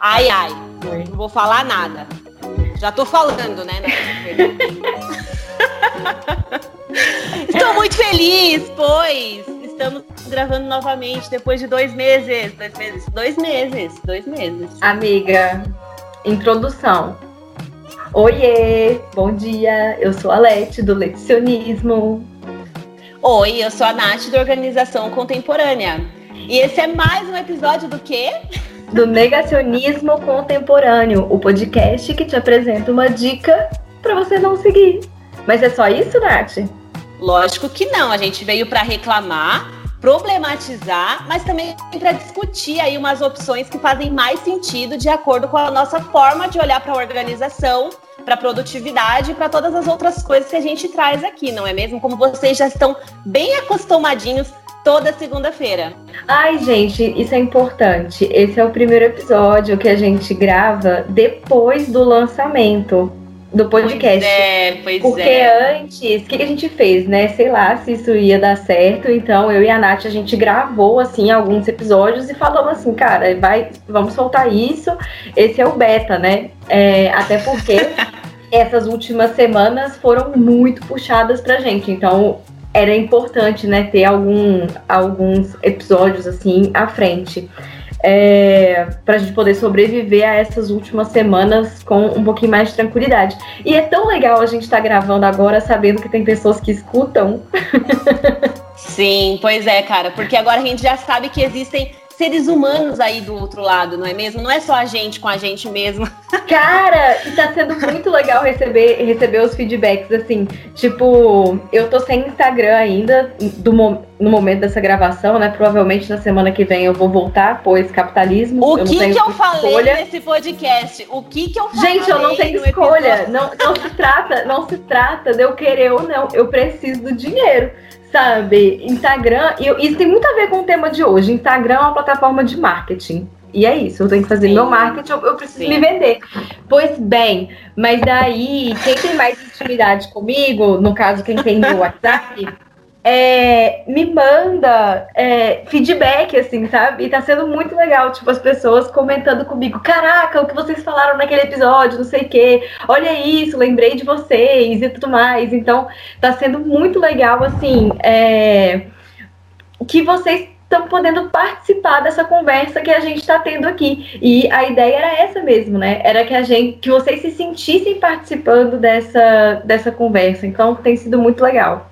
Ai, ai. Não vou falar nada. Já tô falando, né? Estou muito feliz, pois estamos gravando novamente depois de dois meses. Dois meses. Dois meses. Dois meses. Amiga, introdução. Oiê, bom dia. Eu sou a Lete do Lecionismo. Oi, eu sou a Nath da Organização Contemporânea. E esse é mais um episódio do quê? Do Negacionismo Contemporâneo, o podcast que te apresenta uma dica para você não seguir. Mas é só isso, Nath? Lógico que não. A gente veio para reclamar, problematizar, mas também para discutir aí umas opções que fazem mais sentido de acordo com a nossa forma de olhar para a organização, para a produtividade e para todas as outras coisas que a gente traz aqui, não é mesmo? Como vocês já estão bem acostumadinhos toda segunda-feira. Ai, gente, isso é importante. Esse é o primeiro episódio que a gente grava depois do lançamento do podcast. Pois é, pois Porque é. antes, o que, a gente fez, né? Sei lá se isso ia dar certo. Então, eu e a Nath, a gente gravou, assim, alguns episódios e falamos assim, cara, vai, vamos soltar isso. Esse é o beta, né? É, até porque essas últimas semanas foram muito puxadas pra gente. Então, era importante, né, ter algum, alguns episódios, assim, à frente é, para a gente poder sobreviver a essas últimas semanas com um pouquinho mais de tranquilidade. E é tão legal a gente estar tá gravando agora sabendo que tem pessoas que escutam. Sim, pois é, cara, porque agora a gente já sabe que existem seres humanos aí do outro lado, não é mesmo? Não é só a gente com a gente mesmo. Cara, e tá sendo muito legal receber, receber os feedbacks, assim. Tipo, eu tô sem Instagram ainda do, no momento dessa gravação, né? Provavelmente na semana que vem eu vou voltar, pois capitalismo. O que que eu falei escolha. nesse podcast? O que que eu falei? Gente, eu não tenho escolha. Não, não se trata, não se trata de eu querer ou não. Eu preciso do dinheiro sabe? Instagram, e isso tem muito a ver com o tema de hoje. Instagram é uma plataforma de marketing. E é isso, eu tenho que fazer Sim. meu marketing, eu, eu preciso Sim. me vender. Pois bem, mas daí, quem tem mais intimidade comigo, no caso, quem tem no WhatsApp, é, me manda é, feedback, assim, sabe? E tá sendo muito legal, tipo, as pessoas comentando comigo, caraca, o que vocês falaram naquele episódio, não sei o quê, olha isso, lembrei de vocês e tudo mais. Então, tá sendo muito legal, assim, é, que vocês estão podendo participar dessa conversa que a gente está tendo aqui. E a ideia era essa mesmo, né? Era que a gente, que vocês se sentissem participando dessa, dessa conversa. Então, tem sido muito legal.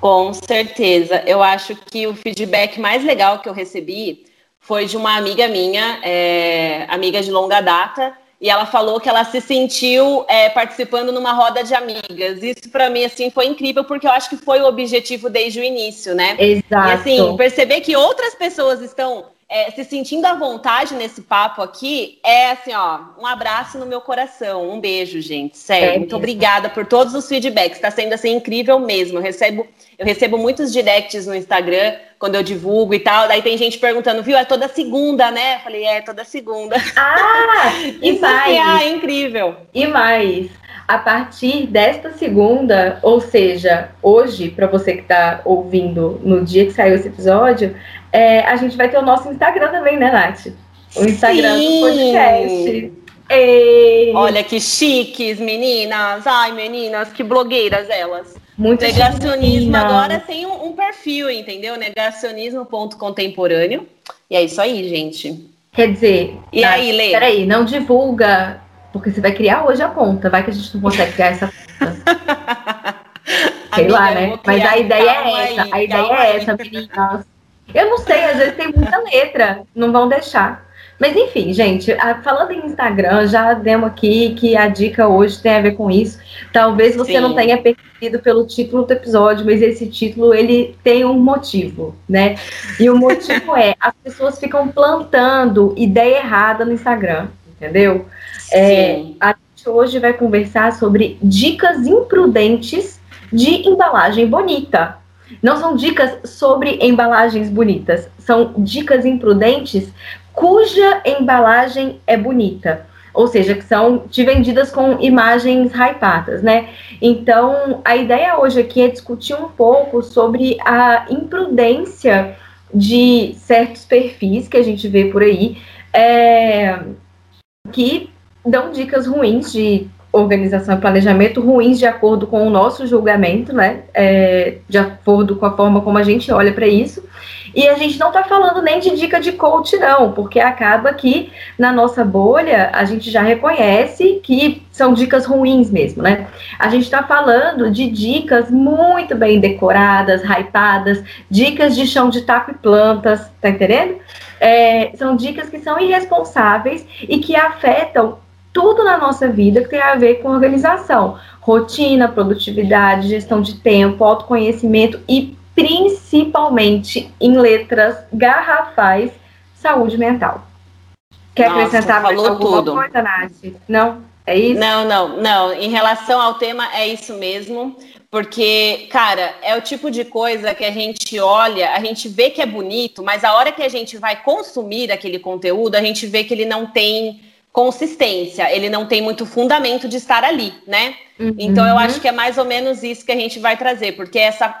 Com certeza. Eu acho que o feedback mais legal que eu recebi foi de uma amiga minha, é, amiga de longa data, e ela falou que ela se sentiu é, participando numa roda de amigas. Isso para mim assim foi incrível porque eu acho que foi o objetivo desde o início, né? Exato. E assim perceber que outras pessoas estão é, se sentindo à vontade nesse papo aqui, é assim, ó, um abraço no meu coração. Um beijo, gente. Sério. É muito obrigada por todos os feedbacks. Está sendo assim incrível mesmo. Eu recebo, eu recebo muitos directs no Instagram quando eu divulgo e tal. Daí tem gente perguntando, viu? É toda segunda, né? Eu falei, é toda segunda. Ah! e Isso mais. é, é incrível. E mais a partir desta segunda, ou seja, hoje, para você que está ouvindo no dia que saiu esse episódio, é, a gente vai ter o nosso Instagram também, né, Nath? O Instagram Sim. do podcast. Ei. Olha que chiques, meninas. Ai, meninas, que blogueiras elas. Muito Negacionismo agora tem um, um, perfil, entendeu? Negacionismo.contemporâneo. E é isso aí, gente. Quer dizer, e Nath, aí, Lê? Peraí, não divulga, porque você vai criar hoje a conta. Vai que a gente não consegue criar essa conta. Sei Amiga, lá, né? Mas a ideia é essa. Aí, a ideia é essa, meninas. Eu não sei, às vezes tem muita letra, não vão deixar. Mas enfim, gente, falando em Instagram, já demos aqui que a dica hoje tem a ver com isso. Talvez você Sim. não tenha percebido pelo título do episódio, mas esse título ele tem um motivo, né? E o motivo é as pessoas ficam plantando ideia errada no Instagram, entendeu? É, a gente hoje vai conversar sobre dicas imprudentes de embalagem bonita. Não são dicas sobre embalagens bonitas, são dicas imprudentes cuja embalagem é bonita. Ou seja, que são de vendidas com imagens hypadas, né? Então, a ideia hoje aqui é discutir um pouco sobre a imprudência de certos perfis que a gente vê por aí, é, que dão dicas ruins de organização e planejamento ruins de acordo com o nosso julgamento, né? É, de acordo com a forma como a gente olha para isso. E a gente não está falando nem de dica de coach, não, porque acaba que na nossa bolha a gente já reconhece que são dicas ruins mesmo, né? A gente está falando de dicas muito bem decoradas, hypadas, dicas de chão de taco e plantas, tá entendendo? É, são dicas que são irresponsáveis e que afetam tudo na nossa vida que tem a ver com organização, rotina, produtividade, gestão de tempo, autoconhecimento e principalmente em letras garrafais, saúde mental. Quer Nossa, acrescentar mais alguma tudo. coisa, Nath? Não? É isso? Não, não, não. Em relação ao tema, é isso mesmo. Porque, cara, é o tipo de coisa que a gente olha, a gente vê que é bonito, mas a hora que a gente vai consumir aquele conteúdo, a gente vê que ele não tem consistência, ele não tem muito fundamento de estar ali, né? Uhum. Então eu acho que é mais ou menos isso que a gente vai trazer, porque essa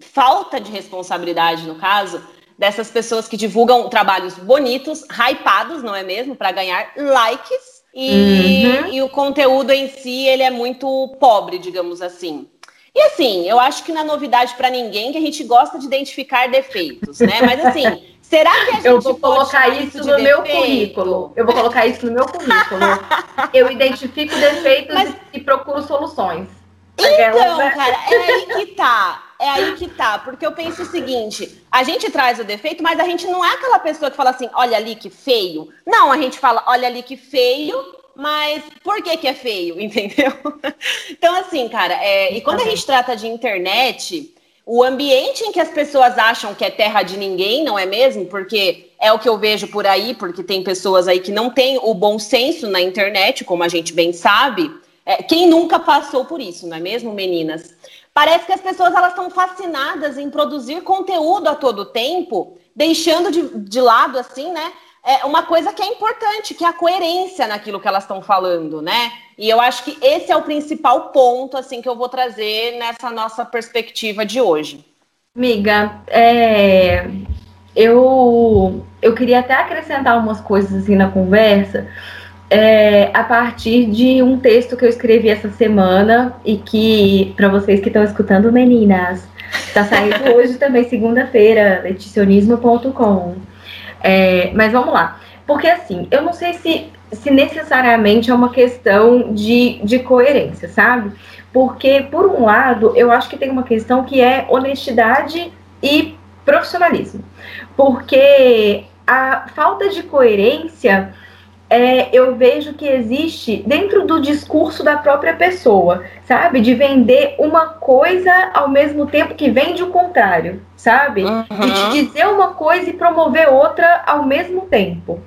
falta de responsabilidade, no caso, dessas pessoas que divulgam trabalhos bonitos, hypados, não é mesmo? Para ganhar likes. E, uhum. e o conteúdo em si, ele é muito pobre, digamos assim. E assim, eu acho que não é novidade para ninguém que a gente gosta de identificar defeitos, né? Mas assim, será que a gente Eu vou colocar isso, isso no defeito? meu currículo. Eu vou colocar isso no meu currículo. eu identifico defeitos Mas... e procuro soluções. Então, cara, é aí que tá. É aí que tá, porque eu penso o seguinte: a gente traz o defeito, mas a gente não é aquela pessoa que fala assim, olha ali que feio. Não, a gente fala, olha ali que feio, mas por que que é feio, entendeu? Então, assim, cara, é, e quando a gente trata de internet, o ambiente em que as pessoas acham que é terra de ninguém, não é mesmo? Porque é o que eu vejo por aí, porque tem pessoas aí que não têm o bom senso na internet, como a gente bem sabe. É, quem nunca passou por isso, não é mesmo, meninas? Parece que as pessoas elas estão fascinadas em produzir conteúdo a todo tempo, deixando de, de lado, assim, né? É uma coisa que é importante, que é a coerência naquilo que elas estão falando, né? E eu acho que esse é o principal ponto, assim, que eu vou trazer nessa nossa perspectiva de hoje. Amiga, é, eu, eu queria até acrescentar umas coisas assim na conversa, é, a partir de um texto que eu escrevi essa semana e que, para vocês que estão escutando, meninas, está saindo hoje também, segunda-feira, leticionismo.com. É, mas vamos lá. Porque assim, eu não sei se, se necessariamente é uma questão de, de coerência, sabe? Porque, por um lado, eu acho que tem uma questão que é honestidade e profissionalismo. Porque a falta de coerência é, eu vejo que existe dentro do discurso da própria pessoa, sabe? De vender uma coisa ao mesmo tempo que vende o contrário, sabe? Uhum. De te dizer uma coisa e promover outra ao mesmo tempo.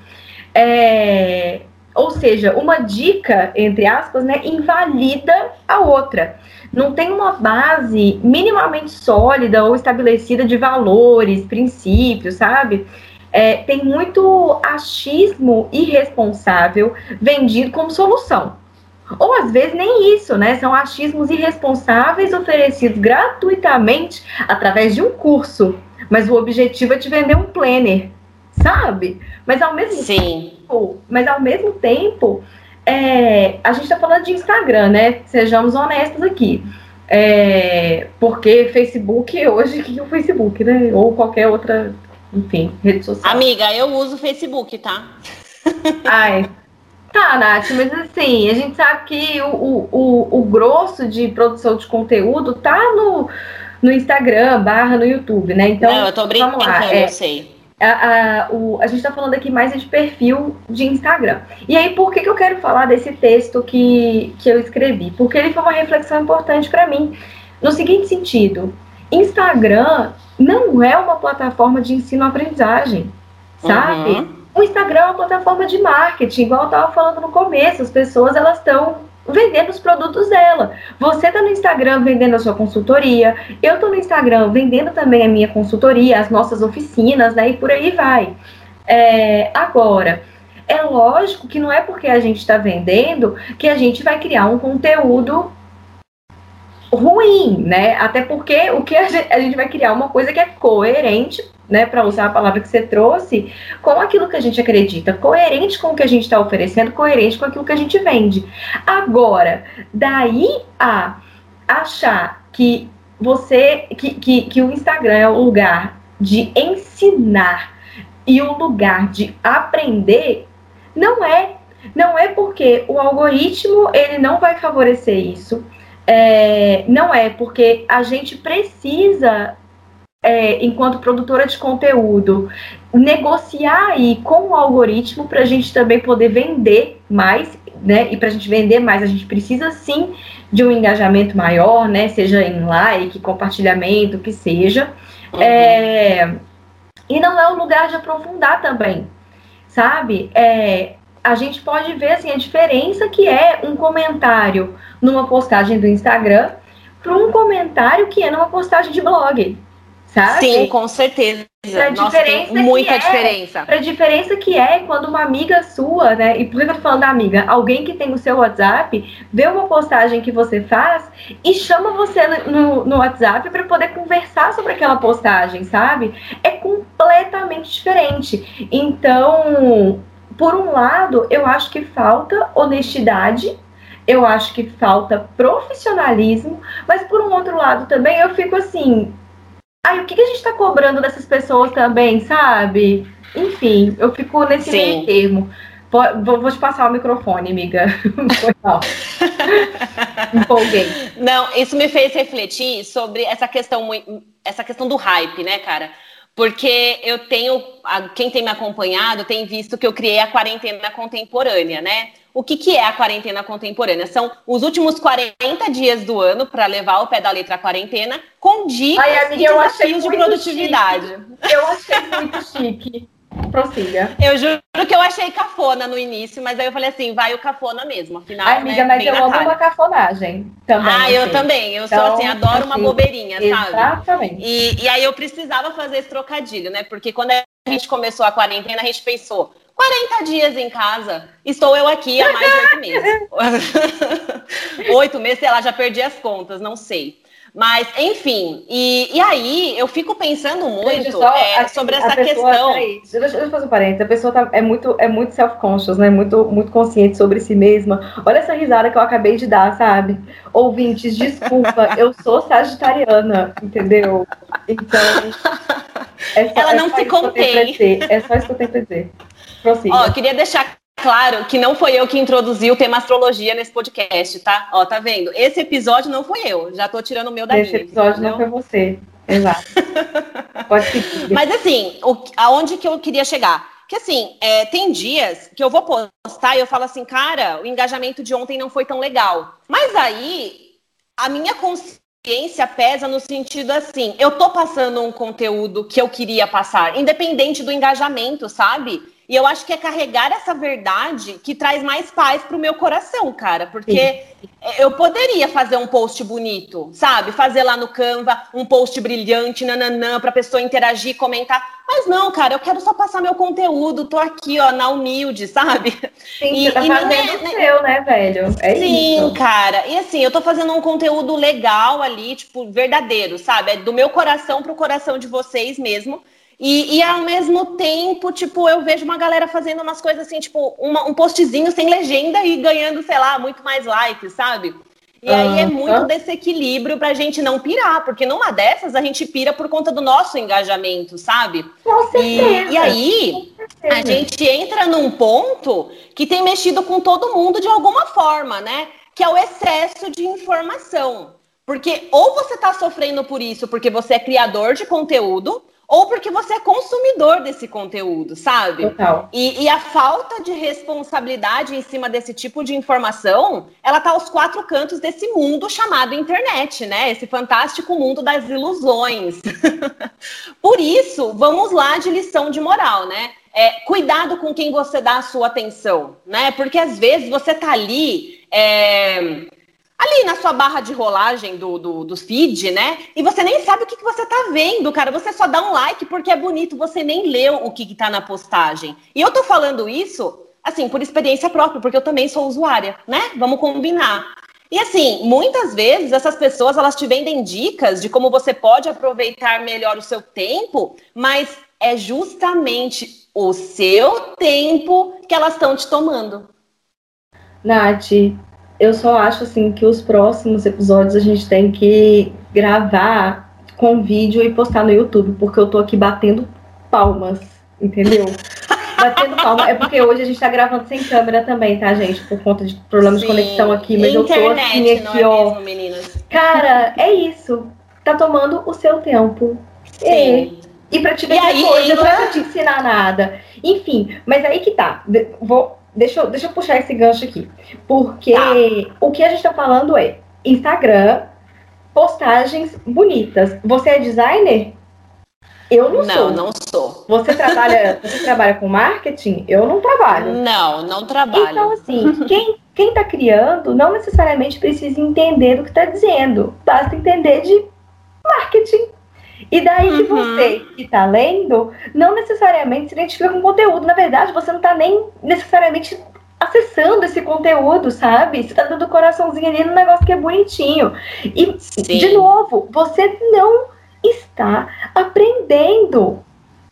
É, ou seja, uma dica, entre aspas, né, invalida a outra. Não tem uma base minimamente sólida ou estabelecida de valores, princípios, sabe? é, tem muito achismo irresponsável vendido como solução. Ou às vezes nem isso, né? São achismos irresponsáveis oferecidos gratuitamente através de um curso. Mas o objetivo é te vender um planner, sabe? Mas ao mesmo Sim. tempo, mas ao mesmo tempo, é, a gente está falando de Instagram, né? Sejamos honestos aqui. É, porque Facebook hoje, o que é o Facebook, né? Ou qualquer outra enfim, rede social. Amiga, eu uso o Facebook, tá? Ai. Tá, Nath, mas assim, a gente sabe que o, o, o, grosso de produção de conteúdo tá no, no Instagram, barra no YouTube, né? Então, Não, eu tô brincando, lá. É, eu sei. A, a, o, a gente está falando aqui mais de perfil de Instagram. E aí, por que, que eu quero falar desse texto que, que eu escrevi? Porque ele foi uma reflexão importante para mim. No seguinte sentido, Instagram não é uma plataforma de ensino-aprendizagem, sabe? Uhum. O Instagram é uma plataforma de marketing, igual eu estava falando no começo, as pessoas elas estão vendendo os produtos dela. Você está no Instagram vendendo a sua consultoria, eu estou no Instagram vendendo também a minha consultoria, as nossas oficinas, né? E por aí vai. É, agora, é lógico que não é porque a gente está vendendo que a gente vai criar um conteúdo ruim, né? Até porque o que a gente, a gente vai criar uma coisa que é coerente né, para usar a palavra que você trouxe, com aquilo que a gente acredita, coerente com o que a gente está oferecendo, coerente com aquilo que a gente vende. Agora, daí a achar que você, que, que, que o Instagram é o lugar de ensinar e o lugar de aprender, não é. Não é porque o algoritmo ele não vai favorecer isso. É, não é porque a gente precisa é, enquanto produtora de conteúdo, negociar aí com o algoritmo para a gente também poder vender mais, né? E para a gente vender mais, a gente precisa sim de um engajamento maior, né? Seja em like, compartilhamento, que seja. Uhum. É, e não é o lugar de aprofundar também, sabe? É, a gente pode ver assim, a diferença que é um comentário numa postagem do Instagram para um comentário que é numa postagem de blog sabe? Sim, com certeza. Pra Nossa, tem muita é, diferença. Pra diferença que é quando uma amiga sua, né? E por que eu tô falando da amiga? Alguém que tem o seu WhatsApp, vê uma postagem que você faz e chama você no, no WhatsApp para poder conversar sobre aquela postagem, sabe? É completamente diferente. Então, por um lado, eu acho que falta honestidade eu acho que falta profissionalismo, mas por um outro lado também eu fico assim, Ai, o que, que a gente está cobrando dessas pessoas também, sabe? Enfim, eu fico nesse meio termo. Vou, vou, te passar o microfone, amiga. Foi mal. Empolguei. Não, isso me fez refletir sobre essa questão, essa questão do hype, né, cara? Porque eu tenho, quem tem me acompanhado tem visto que eu criei a quarentena contemporânea, né? O que, que é a quarentena contemporânea? São os últimos 40 dias do ano para levar o pé da letra à quarentena com dicas Ai, amiga, e desafios de produtividade. Chique. Eu achei muito chique. Prossiga. Eu juro que eu achei cafona no início, mas aí eu falei assim, vai o cafona mesmo. Afinal, Ai, amiga, né, mas eu amo uma cafonagem também. Ah, assim. eu também. Eu então, sou assim, adoro uma bobeirinha, sabe? Exatamente. E, e aí eu precisava fazer esse trocadilho, né? Porque quando a gente começou a quarentena, a gente pensou, 40 dias em casa. Estou eu aqui há mais de oito meses. Oito meses, sei lá, já perdi as contas, não sei. Mas, enfim, e, e aí eu fico pensando muito só, é, assim, sobre essa pessoa, questão. Peraí, deixa, deixa eu fazer um parênteses. A pessoa tá, é muito, é muito self-conscious, né? Muito, muito consciente sobre si mesma. Olha essa risada que eu acabei de dar, sabe? Ouvintes, desculpa, eu sou sagitariana, entendeu? Então. É só, Ela é não se contém. É só isso que eu tenho pra dizer. Prossiga. Ó, eu queria deixar claro que não foi eu que introduzi o tema astrologia nesse podcast, tá? Ó, tá vendo? Esse episódio não foi eu, já tô tirando o meu da Esse minha. Episódio entendeu? não foi você, exato. Pode seguir. Mas assim, o, aonde que eu queria chegar? Que assim, é, tem dias que eu vou postar e eu falo assim, cara, o engajamento de ontem não foi tão legal. Mas aí, a minha consciência pesa no sentido assim, eu tô passando um conteúdo que eu queria passar, independente do engajamento, sabe? E eu acho que é carregar essa verdade que traz mais paz pro meu coração, cara. Porque Sim. eu poderia fazer um post bonito, sabe? Fazer lá no Canva um post brilhante, nananã, pra pessoa interagir, comentar. Mas não, cara, eu quero só passar meu conteúdo. Tô aqui, ó, na humilde, sabe? Sim, e, você tá e fazendo é, o seu, né, velho? É Sim, isso. cara. E assim, eu tô fazendo um conteúdo legal ali, tipo, verdadeiro, sabe? É do meu coração pro coração de vocês mesmo. E, e, ao mesmo tempo, tipo, eu vejo uma galera fazendo umas coisas assim, tipo, uma, um postzinho sem legenda e ganhando, sei lá, muito mais likes, sabe? E aí é muito desse equilíbrio pra gente não pirar, porque numa dessas a gente pira por conta do nosso engajamento, sabe? Com certeza. E, e aí a gente entra num ponto que tem mexido com todo mundo de alguma forma, né? Que é o excesso de informação. Porque ou você tá sofrendo por isso porque você é criador de conteúdo, ou porque você é consumidor desse conteúdo, sabe? Total. E, e, a falta de responsabilidade em cima desse tipo de informação, ela tá aos quatro cantos desse mundo chamado internet, né? Esse fantástico mundo das ilusões. Por isso, vamos lá de lição de moral, né? É, cuidado com quem você dá a sua atenção, né? Porque às vezes você tá ali. É ali na sua barra de rolagem do, do, do feed, né? E você nem sabe o que, que você tá vendo, cara. Você só dá um like porque é bonito, você nem leu o que, que tá na postagem. E eu tô falando isso, assim, por experiência própria, porque eu também sou usuária, né? Vamos combinar. E assim, muitas vezes essas pessoas elas te vendem dicas de como você pode aproveitar melhor o seu tempo, mas é justamente o seu tempo que elas estão te tomando. Nath, eu só acho assim que os próximos episódios a gente tem que gravar com vídeo e postar no YouTube, porque eu tô aqui batendo palmas, entendeu? batendo palma. É porque hoje a gente tá gravando sem câmera também, tá, gente? Por conta de problemas Sim. de conexão aqui. Mas Internet, eu tô assim aqui, é ó. Mesmo, Cara, é isso. Tá tomando o seu tempo. Sim. E, e pra te ver coisa, não é pra te ensinar nada. Enfim, mas aí que tá. Vou, deixa, eu, deixa eu puxar esse gancho aqui. Porque tá. o que a gente tá falando é Instagram, postagens bonitas. Você é designer? Eu não, não sou. Não, não sou. Você trabalha, você trabalha com marketing? Eu não trabalho. Não, não trabalho. Então, assim, quem quem está criando não necessariamente precisa entender do que está dizendo. Basta entender de marketing. E daí uhum. que você que está lendo não necessariamente se identifica com o conteúdo. Na verdade, você não está nem necessariamente acessando esse conteúdo, sabe? Você está dando coraçãozinho ali no negócio que é bonitinho. E, Sim. de novo, você não está aprendendo.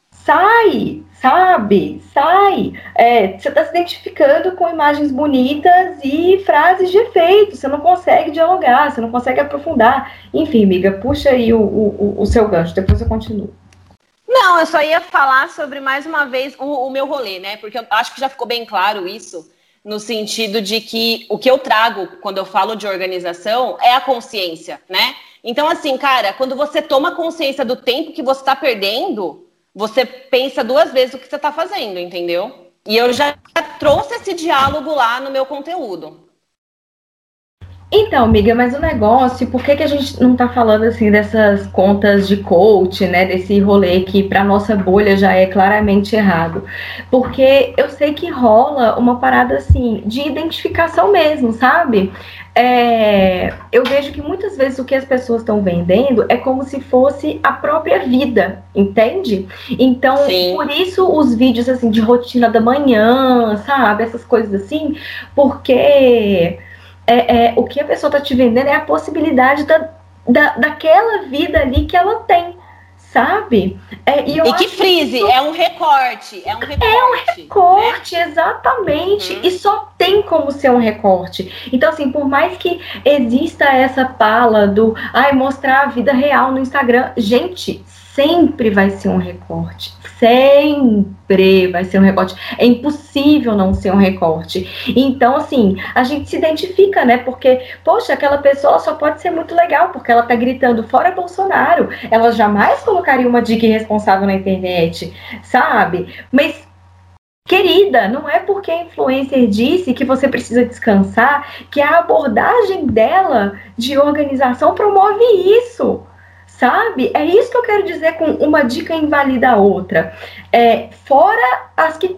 Sai, sabe? Sai. É, você está se identificando com imagens bonitas e frases de efeito. Você não consegue dialogar, você não consegue aprofundar. Enfim, amiga, puxa aí o, o, o seu gancho, depois eu continuo. Não, eu só ia falar sobre mais uma vez o, o meu rolê, né? Porque eu acho que já ficou bem claro isso no sentido de que o que eu trago quando eu falo de organização é a consciência, né? Então, assim, cara, quando você toma consciência do tempo que você está perdendo, você pensa duas vezes o que você está fazendo, entendeu? E eu já trouxe esse diálogo lá no meu conteúdo. Então, amiga, mas o negócio, por que, que a gente não tá falando assim dessas contas de coach, né? Desse rolê que para nossa bolha já é claramente errado? Porque eu sei que rola uma parada assim de identificação mesmo, sabe? É, eu vejo que muitas vezes o que as pessoas estão vendendo é como se fosse a própria vida, entende? Então, Sim. por isso os vídeos assim de rotina da manhã, sabe? Essas coisas assim, porque é, é, o que a pessoa está te vendendo é a possibilidade da, da, daquela vida ali que ela tem, sabe? É, e, e que frise, isso... é um recorte, é um recorte. É um recorte, né? exatamente. Uhum. E só tem como ser um recorte. Então, assim, por mais que exista essa pala do ai, mostrar a vida real no Instagram, gente, sempre vai ser um recorte. Sempre vai ser um recorte. É impossível não ser um recorte. Então, assim, a gente se identifica, né? Porque, poxa, aquela pessoa só pode ser muito legal, porque ela tá gritando fora Bolsonaro. Ela jamais colocaria uma dica irresponsável na internet, sabe? Mas Querida, não é porque a influencer disse que você precisa descansar que a abordagem dela de organização promove isso sabe? É isso que eu quero dizer com uma dica invalida a outra. É, fora as que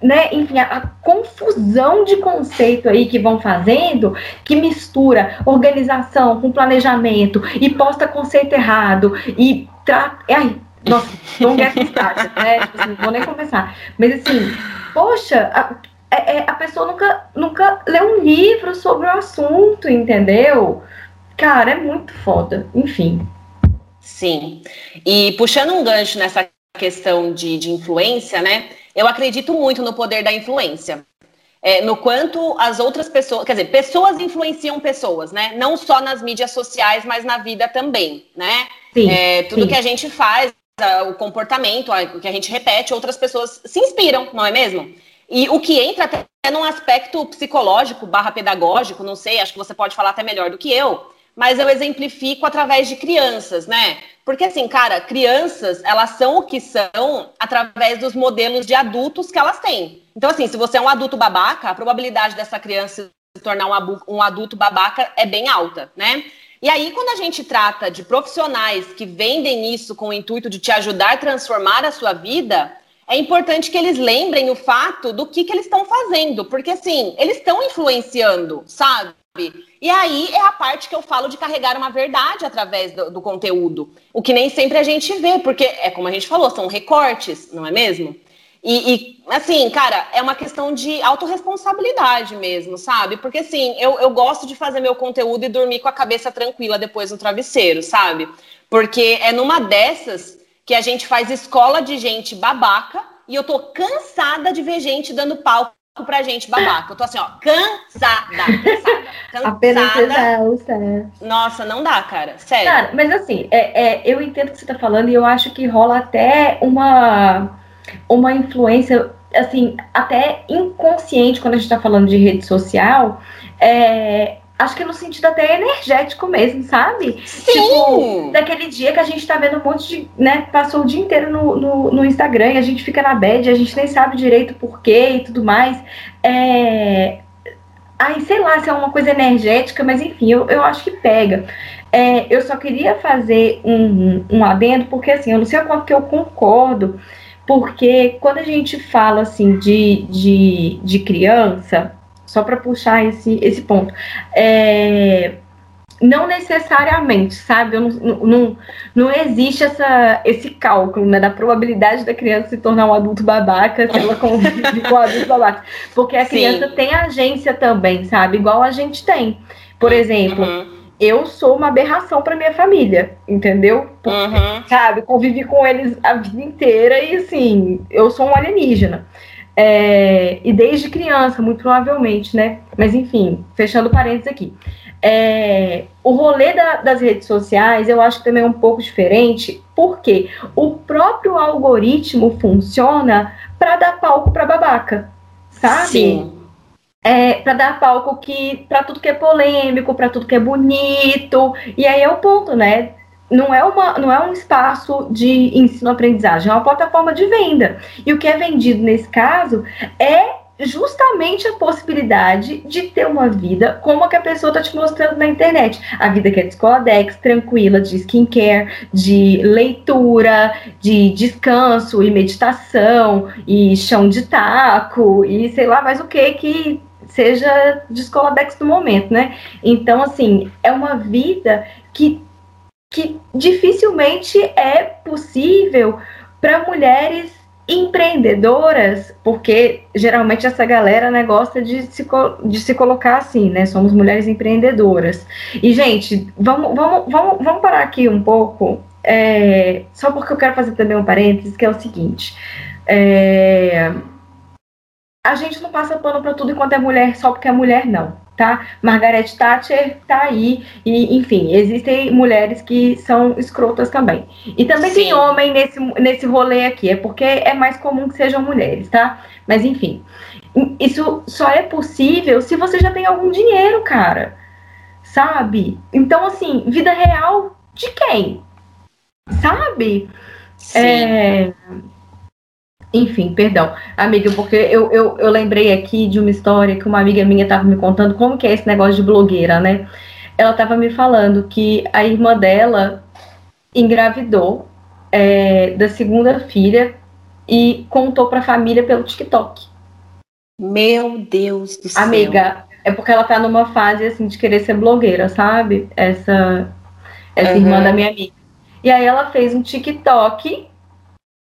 né, enfim, a, a, confusão de conceito aí que vão fazendo, que mistura organização com planejamento e posta conceito errado e trata. Ai, nossa, não get started, né? Tipo assim, não vou nem começar. Mas assim, poxa, a, é, é, a pessoa nunca, nunca leu um livro sobre o assunto, entendeu? Cara, é muito foda. Enfim, Sim. E puxando um gancho nessa questão de, de influência, né? Eu acredito muito no poder da influência. É, no quanto as outras pessoas, quer dizer, pessoas influenciam pessoas, né? Não só nas mídias sociais, mas na vida também, né? Sim, é, tudo sim. que a gente faz, o comportamento, o que a gente repete, outras pessoas se inspiram, não é mesmo? E o que entra até num aspecto psicológico barra pedagógico, não sei, acho que você pode falar até melhor do que eu, mas eu exemplifico através de crianças, né? Porque assim, cara, crianças, elas são o que são através dos modelos de adultos que elas têm. Então, assim, se você é um adulto babaca, a probabilidade dessa criança se tornar um, adulto babaca é bem alta, né? E aí, quando a gente trata de profissionais que vendem isso com o intuito de te ajudar a transformar a sua vida, é importante que eles lembrem o fato do que, que eles estão fazendo, porque assim, eles estão influenciando, sabe? E aí é a parte que eu falo de carregar uma verdade através do, do, conteúdo. O que nem sempre a gente vê, porque é como a gente falou, são recortes, não é mesmo? E, e, assim, cara, é uma questão de autorresponsabilidade mesmo, sabe? Porque assim, eu, eu gosto de fazer meu conteúdo e dormir com a cabeça tranquila depois no travesseiro, sabe? Porque é numa dessas que a gente faz escola de gente babaca e eu tô cansada de ver gente dando palco pra gente babaca. Eu tô assim, ó, cansada, cansada, cansada. Apenas exausta. Nossa, não dá, cara. Sério. Cara, mas assim, é, é, eu entendo o que você tá falando e eu acho que rola até uma uma influência, assim, até inconsciente quando a gente está falando de rede social, é, acho que no sentido até energético mesmo, sabe? Sim. Tipo, daquele dia que a gente tá vendo um monte de, né, passou o dia inteiro no, no, no Instagram e a gente fica na bad, a gente nem sabe direito por quê e tudo mais. É... Ai, sei lá se é uma coisa energética, mas enfim, eu, eu acho que pega. É, eu só queria fazer um, um adendo, porque assim, eu não sei o quanto que eu concordo porque quando a gente fala assim de, de, de criança, só para puxar esse, esse ponto, é, não necessariamente, sabe? Não, não, não existe essa, esse cálculo né, da probabilidade da criança se tornar um adulto babaca se ela convive com um adulto babaca. Porque a criança Sim. tem agência também, sabe? Igual a gente tem. Por exemplo, uhum eu sou uma aberração para minha família, entendeu? Porque, uhum. Sabe, convivi com eles a vida inteira e assim, eu sou um alienígena. É, e desde criança, muito provavelmente, né? Mas enfim, fechando parênteses aqui. É, o rolê da, das redes sociais eu acho que também é um pouco diferente, porque o próprio algoritmo funciona para dar palco para babaca, sabe? Sim é, para dar palco que para tudo que é polêmico, para tudo que é bonito. E aí é o ponto, né? Não é, uma, não é um espaço de ensino-aprendizagem, é uma plataforma de venda. E o que é vendido nesse caso é justamente a possibilidade de ter uma vida como a que a pessoa está te mostrando na internet. A vida que é de escola Dex, tranquila, de skincare, de leitura, de descanso e meditação, e chão de taco, e sei lá mais o que que seja de escola Dex do momento, né? Então, assim, é uma vida que, que dificilmente é possível para mulheres empreendedoras, porque geralmente essa galera né, gosta de se, de se colocar assim, né? Somos mulheres empreendedoras. E, gente, vamos, vamos, vamos, vamos parar aqui um pouco, é, só porque eu quero fazer também um parênteses, que é o seguinte. É, a gente não passa pano para tudo enquanto é mulher só porque é mulher, não, tá? Margaret Thatcher tá aí, e enfim, existem mulheres que são escrotas também. E também Sim. tem homem nesse, nesse rolê aqui, é porque é mais comum que sejam mulheres, tá? Mas enfim, isso só é possível se você já tem algum dinheiro, cara. Sabe? Então, assim, vida real de quem? Sabe? Sim. É enfim, perdão, amiga, porque eu, eu, eu lembrei aqui de uma história que uma amiga minha estava me contando como que é esse negócio de blogueira, né? Ela estava me falando que a irmã dela engravidou é, da segunda filha e contou para a família pelo TikTok. Meu Deus do céu. Amiga, é porque ela tá numa fase assim de querer ser blogueira, sabe? Essa essa uhum. irmã da minha amiga. E aí ela fez um TikTok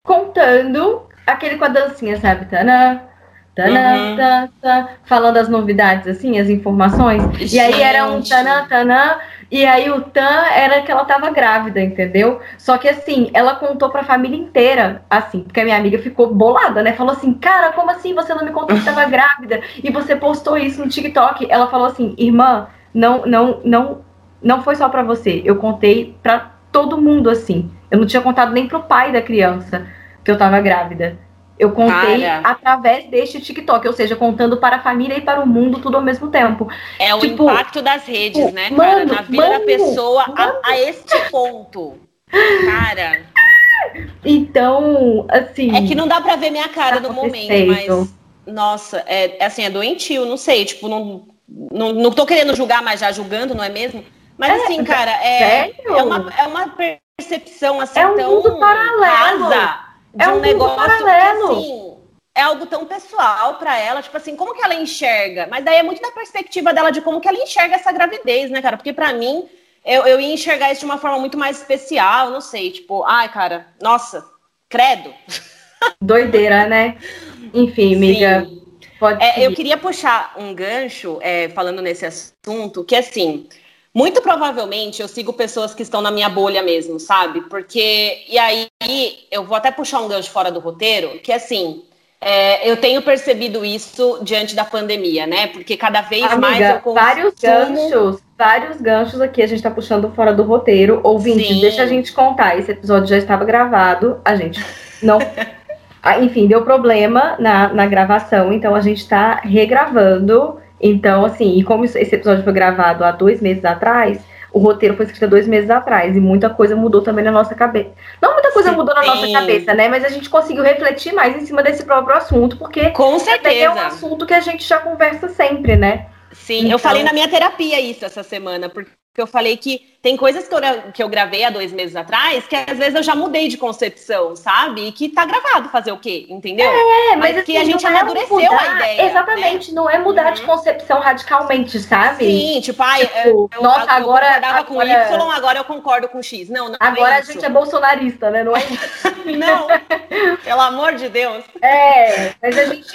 contando aquele com a dancinha, sabe? Tanã, tanã, uhum. tanã, falando as novidades, assim, as informações. Gente. E aí era um tanã, tanã, e aí o tan era que ela tava grávida, entendeu? Só que assim, ela contou pra família inteira, assim, porque a minha amiga ficou bolada, né? Falou assim, cara, como assim você não me contou que tava grávida? E você postou isso no TikTok. Ela falou assim, irmã, não, não, não, não foi só pra você. Eu contei pra todo mundo, assim. Eu não tinha contado nem pro pai da criança que eu tava grávida. Eu contei Cara. através deste TikTok, ou seja, contando para a família e para o mundo tudo ao mesmo tempo. É tipo, o impacto das redes, tipo, né, cara? Mano, na vida mano, da pessoa a, a, este ponto. Cara. Então, assim. É que não dá para ver minha cara no momento, mas. Nossa, é, é, assim, é doentio, não sei, tipo, não, não, não tô querendo julgar, mas já julgando, não é mesmo? Mas é, assim, cara, é, é, uma, é uma percepção assim é um tão mundo paralelo. rasa de é um, um negócio paralelo. que assim, é algo tão pessoal para ela, tipo assim, como que ela enxerga? Mas daí é muito da perspectiva dela de como que ela enxerga essa gravidez, né, cara? Porque para mim, eu, eu ia enxergar isso de uma forma muito mais especial, não sei, tipo, ai, cara, nossa, credo. Doideira, né? Enfim, amiga. É, eu queria puxar um gancho, é, falando nesse assunto, que assim, muito provavelmente eu sigo pessoas que estão na minha bolha mesmo, sabe? Porque, e aí, eu vou até puxar um gancho fora do roteiro, que assim, é, eu tenho percebido isso diante da pandemia, né? Porque cada vez Amiga, mais eu consumo... vários ganchos, vários ganchos aqui a gente tá puxando fora do roteiro. Ouvintes, Sim. deixa a gente contar. Esse episódio já estava gravado, a gente não Ah, enfim, deu problema na, na gravação, então a gente está regravando. Então, assim, e como esse episódio foi gravado há dois meses atrás, o roteiro foi escrito há dois meses atrás e muita coisa mudou também na nossa cabeça. Não muita coisa Sim. mudou na nossa cabeça, né? Mas a gente conseguiu refletir mais em cima desse próprio assunto, porque Com certeza. é um assunto que a gente já conversa sempre, né? Sim, então... eu falei na minha terapia isso essa semana, porque eu falei que tem coisas que eu, que eu gravei há dois meses atrás que às vezes eu já mudei de concepção, sabe? E que tá gravado fazer o quê? Entendeu? É, mas, mas assim, que a gente é amadureceu mudar, a ideia. Exatamente, né? não é mudar uhum. de concepção radicalmente, sabe? Sim, tipo, ai, tipo, eu, nossa, eu, agora, eu concordava agora, com Y, agora eu concordo com X. Não, não é Agora é a gente é bolsonarista, né? Não é não, pelo amor de Deus. É, mas a gente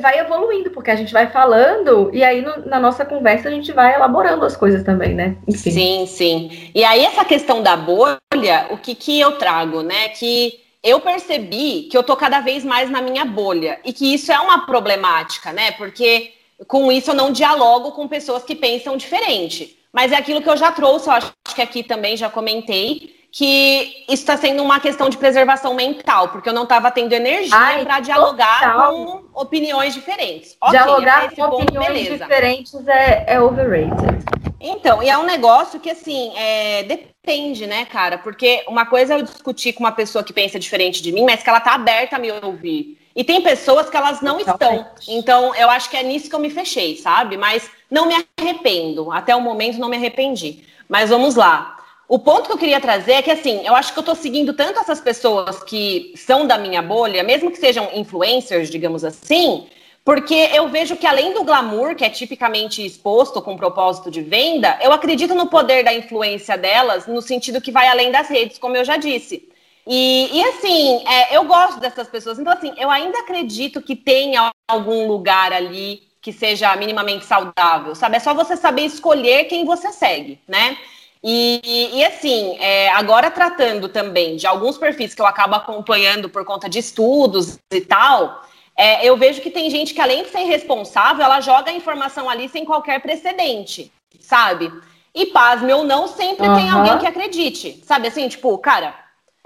vai evoluindo, porque a gente vai falando e aí no, na nossa conversa a gente vai elaborando as coisas também, né? Enfim. Sim, sim. E aí essa questão da bolha, o que, que eu trago, né? Que eu percebi que eu tô cada vez mais na minha bolha e que isso é uma problemática, né? Porque com isso eu não dialogo com pessoas que pensam diferente. Mas é aquilo que eu já trouxe, eu acho que aqui também já comentei, que isso está sendo uma questão de preservação mental, porque eu não estava tendo energia para dialogar total. com opiniões diferentes. Okay, dialogar com ponto, opiniões beleza. diferentes é, é overrated. Então, e é um negócio que, assim, é, depende, né, cara? Porque uma coisa é eu discutir com uma pessoa que pensa diferente de mim, mas que ela tá aberta a me ouvir. E tem pessoas que elas não estão. Então, eu acho que é nisso que eu me fechei, sabe? Mas não me arrependo. Até o momento, não me arrependi. Mas vamos lá. O ponto que eu queria trazer é que, assim, eu acho que eu tô seguindo tanto essas pessoas que são da minha bolha, mesmo que sejam influencers, digamos assim, porque eu vejo que além do glamour, que é tipicamente exposto com propósito de venda, eu acredito no poder da influência delas, no sentido que vai além das redes, como eu já disse. E, e assim, é, eu gosto dessas pessoas. Então, assim, eu ainda acredito que tenha algum lugar ali que seja minimamente saudável, sabe? É só você saber escolher quem você segue, né? E, e, assim, é, agora tratando também de alguns perfis que eu acabo acompanhando por conta de estudos e tal, é, eu vejo que tem gente que, além de ser irresponsável, ela joga a informação ali sem qualquer precedente, sabe? E pasme ou não, sempre uhum. tem alguém que acredite, sabe? Assim, tipo, cara,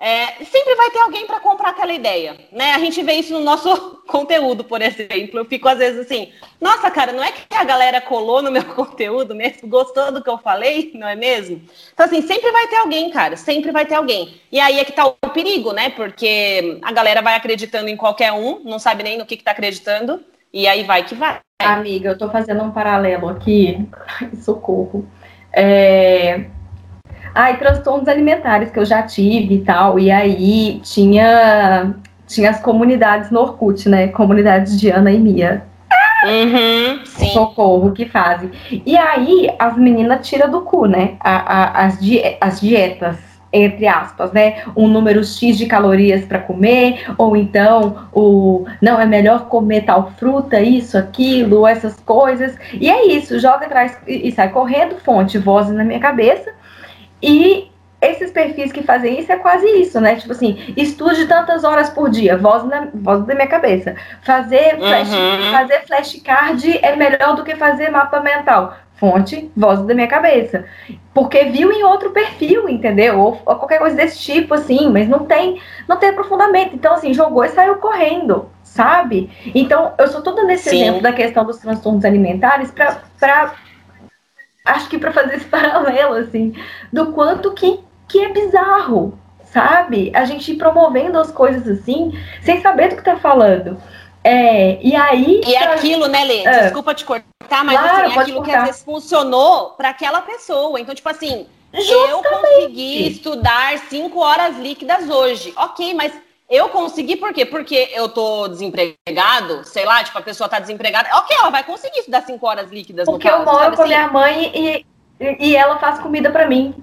é, sempre vai ter alguém para comprar aquela ideia, né? A gente vê isso no nosso conteúdo, por exemplo. Eu fico às vezes assim, nossa, cara, não é que a galera colou no meu conteúdo mesmo, gostou do que eu falei, não é mesmo? Então, assim, sempre vai ter alguém, cara, sempre vai ter alguém. E aí é que tá o perigo, né? Porque a galera vai acreditando em qualquer um, não sabe nem no que, que tá acreditando, e aí vai que vai. Amiga, eu tô fazendo um paralelo aqui. Socorro. É, Ai, transtornos alimentares que eu já tive e tal. E aí tinha, tinha as comunidades no Orkut, né? Comunidades de Ana e Mia. Uhum, Socorro que fazem. E aí as meninas tiram do cu, né? A, a, as, di as dietas entre aspas, né? Um número X de calorias para comer, ou então o não é melhor comer tal fruta, isso, aquilo, essas coisas. E é isso, joga atrás e, e sai correndo, fonte, voz na minha cabeça. E esses perfis que fazem isso é quase isso, né? Tipo assim, estude tantas horas por dia, voz, na, voz da minha cabeça. Fazer, flash, uhum. fazer flashcard é melhor do que fazer mapa mental. Fonte, voz da minha cabeça. Porque viu em outro perfil, entendeu? Ou, ou, qualquer coisa desse tipo, assim, mas não tem, não tem aprofundamento. Então, assim, jogou e saiu correndo, sabe? Então, eu sou toda nesse Sim. exemplo da questão dos transtornos alimentares para acho que para fazer esse paralelo, assim, do quanto que, que é bizarro, sabe? A gente ir promovendo as coisas assim, sem saber do que tá falando. É, e aí. E é aquilo, né, Lê? Ah, Desculpa te cortar, mas claro, assim, é aquilo cortar. que às vezes funcionou para aquela pessoa. Então, tipo assim, Justamente. eu consegui estudar cinco horas líquidas hoje. Ok, mas eu consegui por quê? Porque eu tô desempregado, sei lá, tipo, a pessoa tá desempregada. Ok, ela vai conseguir estudar cinco horas líquidas Porque no caso, eu moro com a assim? minha mãe e, e ela faz comida para mim.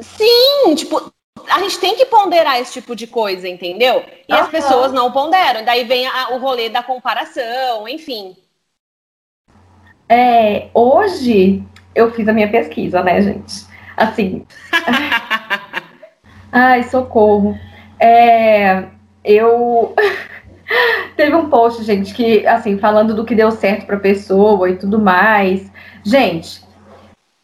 Sim, tipo, a gente tem que ponderar esse tipo de coisa, entendeu? E as pessoas não ponderam. Daí vem a, o rolê da comparação, enfim. É, hoje eu fiz a minha pesquisa, né, gente? Assim. ai, socorro. É, eu. Teve um post, gente, que, assim, falando do que deu certo pra pessoa e tudo mais. Gente,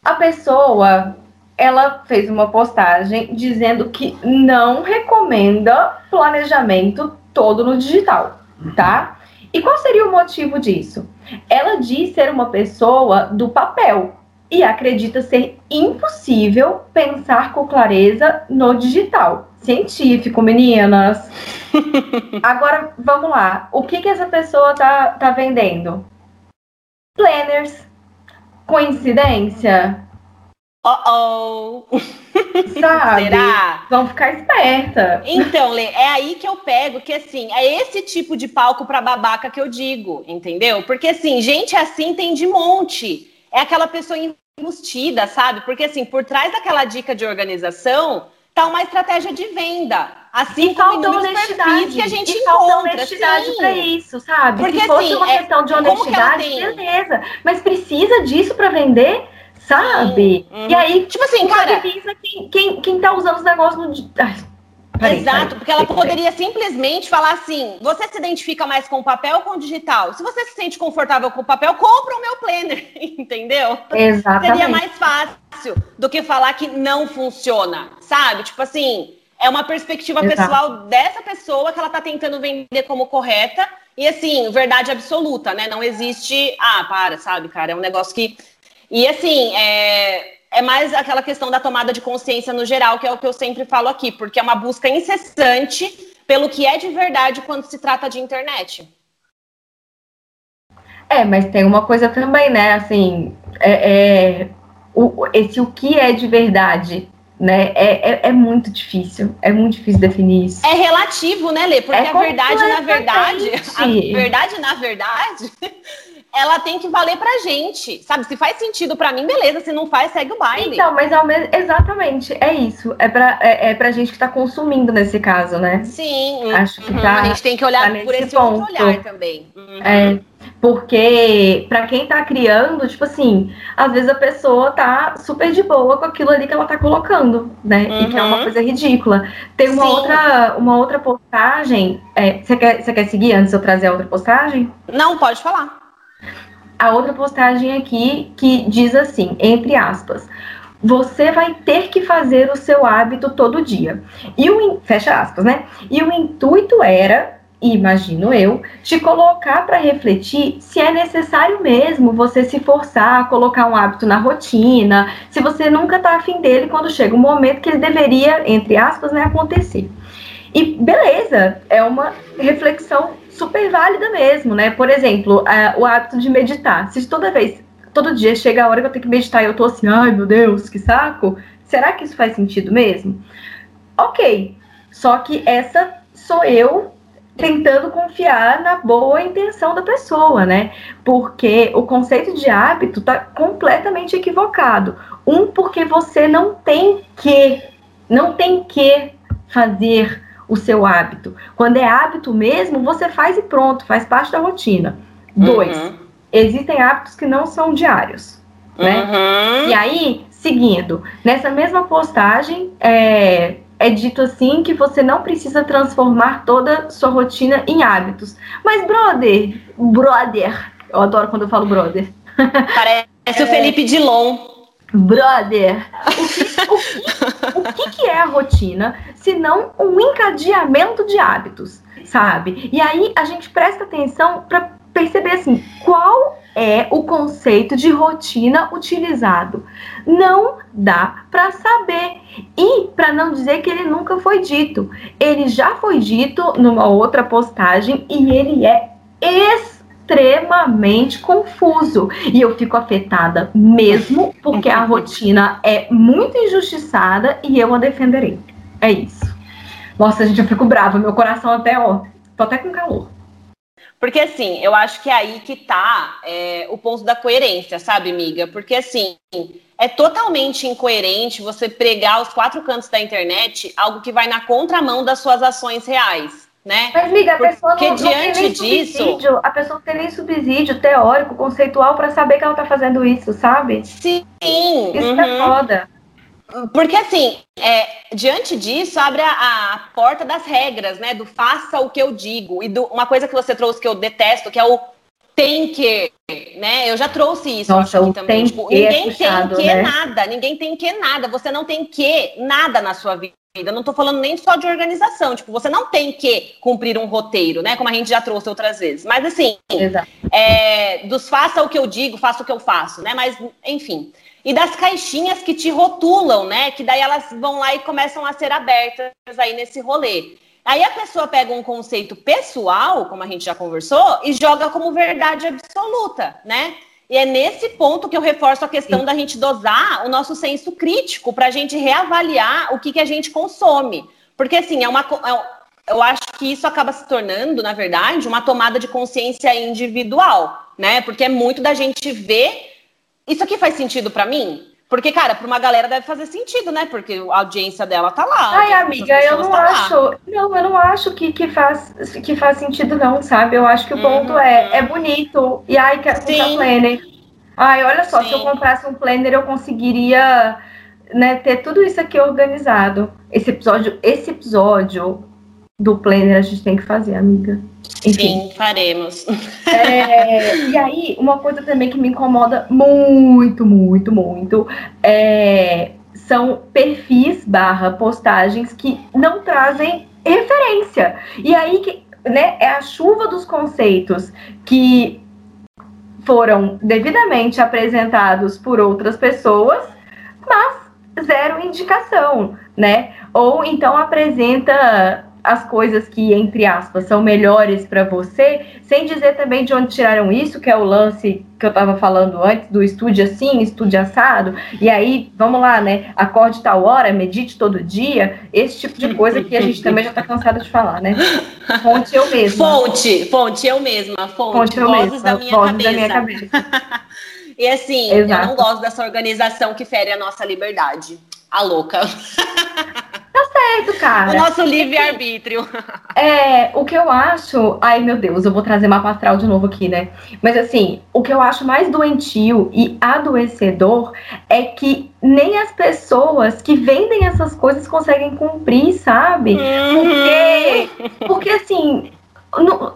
a pessoa ela fez uma postagem dizendo que não recomenda planejamento todo no digital, tá? E qual seria o motivo disso? Ela diz ser uma pessoa do papel e acredita ser impossível pensar com clareza no digital. Científico, meninas. Agora, vamos lá. O que, que essa pessoa tá, tá vendendo? Planners. Coincidência? Oh, oh. Sabe? Será? Vão ficar esperta. Então, Lê, é aí que eu pego que assim, é esse tipo de palco para babaca que eu digo, entendeu? Porque assim, gente assim tem de monte. É aquela pessoa embustida, sabe? Porque assim, por trás daquela dica de organização, tá uma estratégia de venda. Assim e falta honestidade que a gente e encontra. honestidade para isso, sabe? Porque Se fosse assim, uma é, questão de honestidade, beleza. Mas precisa disso para vender? sabe? Uhum. E aí, tipo assim, cara. Quem, quem, quem tá usando os negócios no. Ai, Parei, Exato, parei, porque ela poderia simplesmente falar assim: você se identifica mais com o papel ou com o digital? Se você se sente confortável com o papel, compra o meu planner, entendeu? Exatamente. Seria mais fácil do que falar que não funciona, sabe? Tipo assim, é uma perspectiva Exato. pessoal dessa pessoa que ela tá tentando vender como correta. E assim, verdade absoluta, né? Não existe. Ah, para, sabe, cara? É um negócio que e assim, é, é mais aquela questão da tomada de consciência no geral, que é o que eu sempre falo aqui, porque é uma busca incessante pelo que é de verdade quando se trata de internet. É, mas tem uma coisa também, né? Assim, é, é o, esse o que é de verdade, né? É, é, é, muito difícil. É muito difícil definir isso. É relativo, né, Lê? Porque é a verdade, na verdade, a verdade, na verdade, ela tem que valer pra gente, sabe? Se faz sentido pra mim, beleza. Se não faz, segue o baile. Então, mas ao mesmo... exatamente, é isso. É pra, é, é pra gente que tá consumindo nesse caso, né? Sim. Acho que uhum. tá. A gente tem que olhar tá por esse ponto. outro olhar também. Uhum. É. Porque para quem tá criando, tipo assim, às vezes a pessoa tá super de boa com aquilo ali que ela tá colocando, né? Uhum. E que é uma uhum. coisa ridícula. Tem uma outra uma outra postagem. É, você é, quer, você quer seguir antes de eu trazer a outra postagem? Não, pode falar a outra postagem aqui que diz assim, entre aspas, você vai ter que fazer o seu hábito todo dia. E o fecha aspas, né? E o intuito era, imagino eu, te colocar para refletir se é necessário mesmo você se forçar a colocar um hábito na rotina, se você nunca tá afim dele quando chega o momento que ele deveria, entre aspas, né, acontecer. E beleza, é uma reflexão super válida mesmo, né? Por exemplo, o hábito de meditar. Se toda vez, todo dia chega a hora que eu tenho que meditar e eu tô assim, ai meu Deus, que saco, será que isso faz sentido mesmo? Ok, só que essa sou eu tentando confiar na boa intenção da pessoa, né? Porque o conceito de hábito tá completamente equivocado. Um, porque você não tem que, não tem que fazer o seu hábito. Quando é hábito mesmo, você faz e pronto, faz parte da rotina. Dois, uhum. existem hábitos que não são diários. Né? Uhum. E aí, seguindo, nessa mesma postagem, é, é dito assim que você não precisa transformar toda sua rotina em hábitos. Mas, brother, brother, eu adoro quando eu falo brother. Parece é, o Felipe Dilon. Brother, o que, o, o que, é a rotina se não um encadeamento de hábitos, sabe? E aí a gente presta atenção para perceber assim, qual é o conceito de rotina utilizado. Não dá para saber. E para não dizer que ele nunca foi dito, ele já foi dito numa outra postagem e ele é extremamente confuso. E eu fico afetada mesmo, porque a rotina é muito injustiçada e eu a defenderei. É isso. Nossa, gente, eu fico brava, meu coração até, ó, tô até com calor. Porque assim, eu acho que é aí que tá é, o ponto da coerência, sabe, amiga? Porque assim, é totalmente incoerente você pregar os quatro cantos da internet algo que vai na contramão das suas ações reais. Né? Mas, amiga, a pessoa não, não tem nem subsídio, a pessoa não tem nem subsídio teórico, conceitual para saber que ela está fazendo isso, sabe? Sim. Isso uhum. é foda. Porque assim, é, diante disso, abre a, a, porta das regras, né? Do faça o que eu digo. E do, uma coisa que você trouxe que eu detesto, que é o tem que, né? Eu já trouxe isso Nossa, aqui também. Tipo, ninguém é puxado, tem que né? nada, ninguém tem que nada. Você não tem que nada na sua vida. Eu não tô falando nem só de organização, tipo, você não tem que cumprir um roteiro, né? Como a gente já trouxe outras vezes. Mas assim, é, dos faça o que eu digo, faça o que eu faço, né? Mas, enfim. E das caixinhas que te rotulam, né? Que daí elas vão lá e começam a ser abertas aí nesse rolê. Aí a pessoa pega um conceito pessoal, como a gente já conversou, e joga como verdade absoluta, né? E é nesse ponto que eu reforço a questão Sim. da gente dosar o nosso senso crítico para a gente reavaliar o que, que a gente consome. Porque, assim, é uma, é, eu acho que isso acaba se tornando, na verdade, uma tomada de consciência individual, né? Porque é muito da gente ver. Isso aqui faz sentido para mim? Porque, cara, para uma galera deve fazer sentido, né? Porque a audiência dela tá lá. Ai, amiga, eu não tá acho. Lá. Não, eu não acho que, que, faz, que faz sentido, não, sabe? Eu acho que o uhum. ponto é, é bonito. E ai, quer comprar planner. Ai, olha só, Sim. se eu comprasse um planner, eu conseguiria né, ter tudo isso aqui organizado. Esse episódio, esse episódio do planner a gente tem que fazer, amiga. Enfim. Sim, faremos. É, e aí, uma coisa também que me incomoda muito, muito, muito é, são perfis barra postagens que não trazem referência. E aí que né, é a chuva dos conceitos que foram devidamente apresentados por outras pessoas, mas zero indicação, né? Ou então apresenta as coisas que, entre aspas, são melhores para você, sem dizer também de onde tiraram isso, que é o lance que eu estava falando antes, do estude assim, estude assado, e aí, vamos lá, né? Acorde tal hora, medite todo dia, esse tipo de coisa que a gente também já está cansado de falar, né? Fonte eu mesma. Fonte, fonte eu mesma, fonte, fonte eu vozes, mesma, da, minha vozes da minha cabeça. e assim, Exato. eu não gosto dessa organização que fere a nossa liberdade. A louca. Tá certo, cara. O nosso livre-arbítrio. É, o que eu acho. Ai, meu Deus, eu vou trazer mapa astral de novo aqui, né? Mas assim, o que eu acho mais doentio e adoecedor é que nem as pessoas que vendem essas coisas conseguem cumprir, sabe? Porque, uhum. porque assim,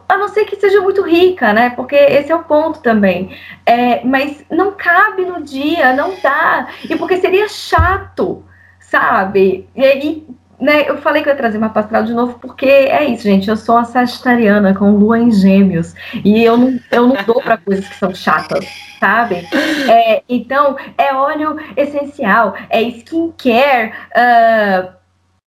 a não ser que seja muito rica, né? Porque esse é o ponto também. É, mas não cabe no dia, não dá. E porque seria chato sabe? E aí, né, eu falei que eu ia trazer uma pastral de novo, porque é isso, gente. Eu sou uma sagitariana com lua em gêmeos. E eu não, eu não dou para coisas que são chatas, sabe? É, então, é óleo essencial, é skincare. Uh,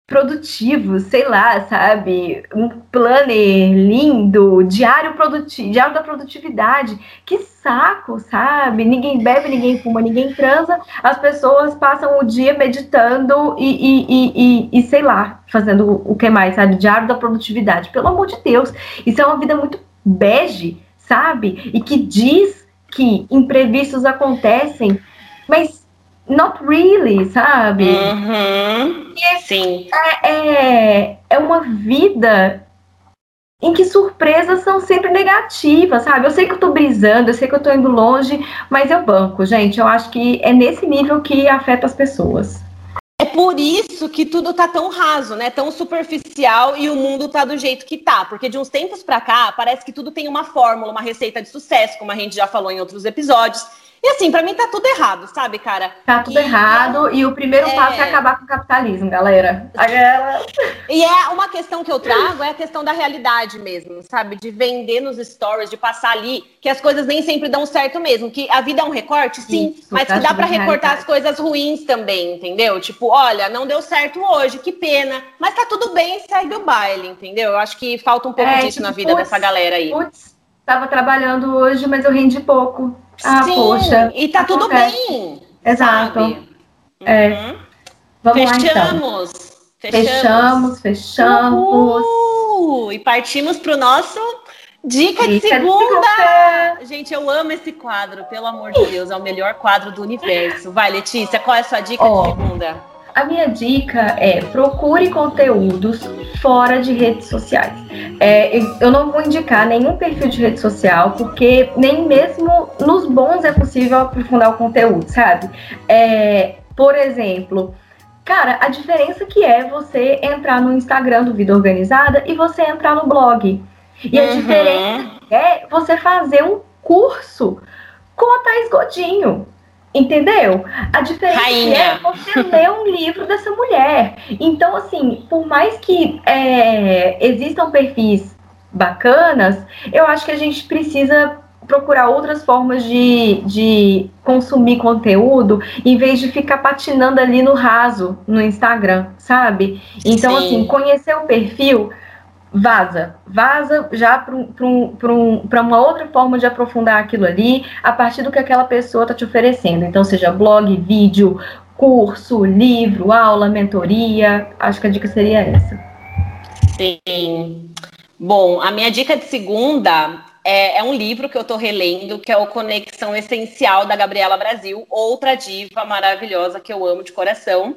produtivo, sei lá, sabe? Um planner lindo, diário produtivo, diário da produtividade. Que saco, sabe? Ninguém bebe, ninguém fuma, ninguém transa. As pessoas passam o dia meditando e, e, e, e, e sei lá, fazendo o que mais, sabe? Diário da produtividade. Pelo amor de Deus, isso é uma vida muito bege, sabe? E que diz que imprevistos acontecem, mas not really, sabe? Uhum. E, Sim. É, é, é uma vida em que surpresas são sempre negativas, sabe? Eu sei que eu tô brisando, eu sei que eu tô indo longe, mas eu banco, gente. Eu acho que é nesse nível que afeta as pessoas. É por isso que tudo tá tão raso, né? Tão superficial e o mundo tá do jeito que tá. Porque de uns tempos para cá, parece que tudo tem uma fórmula, uma receita de sucesso, como a gente já falou em outros episódios. E assim, para mim tá tudo errado, sabe, cara? Tá tudo e, errado. E o primeiro é... passo é acabar com o capitalismo, galera. E é uma questão que eu trago, é a questão da realidade mesmo, sabe? De vender nos stories, de passar ali, que as coisas nem sempre dão certo mesmo. Que a vida é um recorte, sim, Isso, mas que dá para recortar as coisas ruins também, entendeu? Tipo, olha, não deu certo hoje, que pena. Mas tá tudo bem, segue o baile, entendeu? Eu acho que falta um pouco é, disso tipo, na vida putz, dessa galera aí. Putz, tava trabalhando hoje, mas eu rendi pouco ah, Sim, poxa. E tá tudo bem. Exato. É. Uhum. Vamos fechamos. lá, então. Fechamos. Fechamos, fechamos. Uhul. E partimos para o nosso Dica, de, segunda. de segunda! Gente, eu amo esse quadro, pelo amor de Deus, é o melhor quadro do universo. Vai, Letícia, qual é a sua dica oh, de segunda? A minha dica é procure conteúdos fora de redes sociais. É, eu não vou indicar nenhum perfil de rede social, porque nem mesmo nos bons é possível aprofundar o conteúdo, sabe? É, por exemplo, cara, a diferença que é você entrar no Instagram do Vida Organizada e você entrar no blog. E a uhum. diferença é você fazer um curso com a Thais Godinho. Entendeu? A diferença Rainha. é você ler um livro dessa mulher. Então, assim, por mais que é, existam perfis bacanas, eu acho que a gente precisa procurar outras formas de, de consumir conteúdo em vez de ficar patinando ali no raso no Instagram, sabe? Então, Sim. assim, conhecer o perfil vaza, vaza já para um, um, uma outra forma de aprofundar aquilo ali, a partir do que aquela pessoa está te oferecendo. Então, seja blog, vídeo, curso, livro, aula, mentoria. Acho que a dica seria essa. Sim. Bom, a minha dica de segunda é, é um livro que eu estou relendo, que é o Conexão Essencial da Gabriela Brasil, outra diva maravilhosa que eu amo de coração.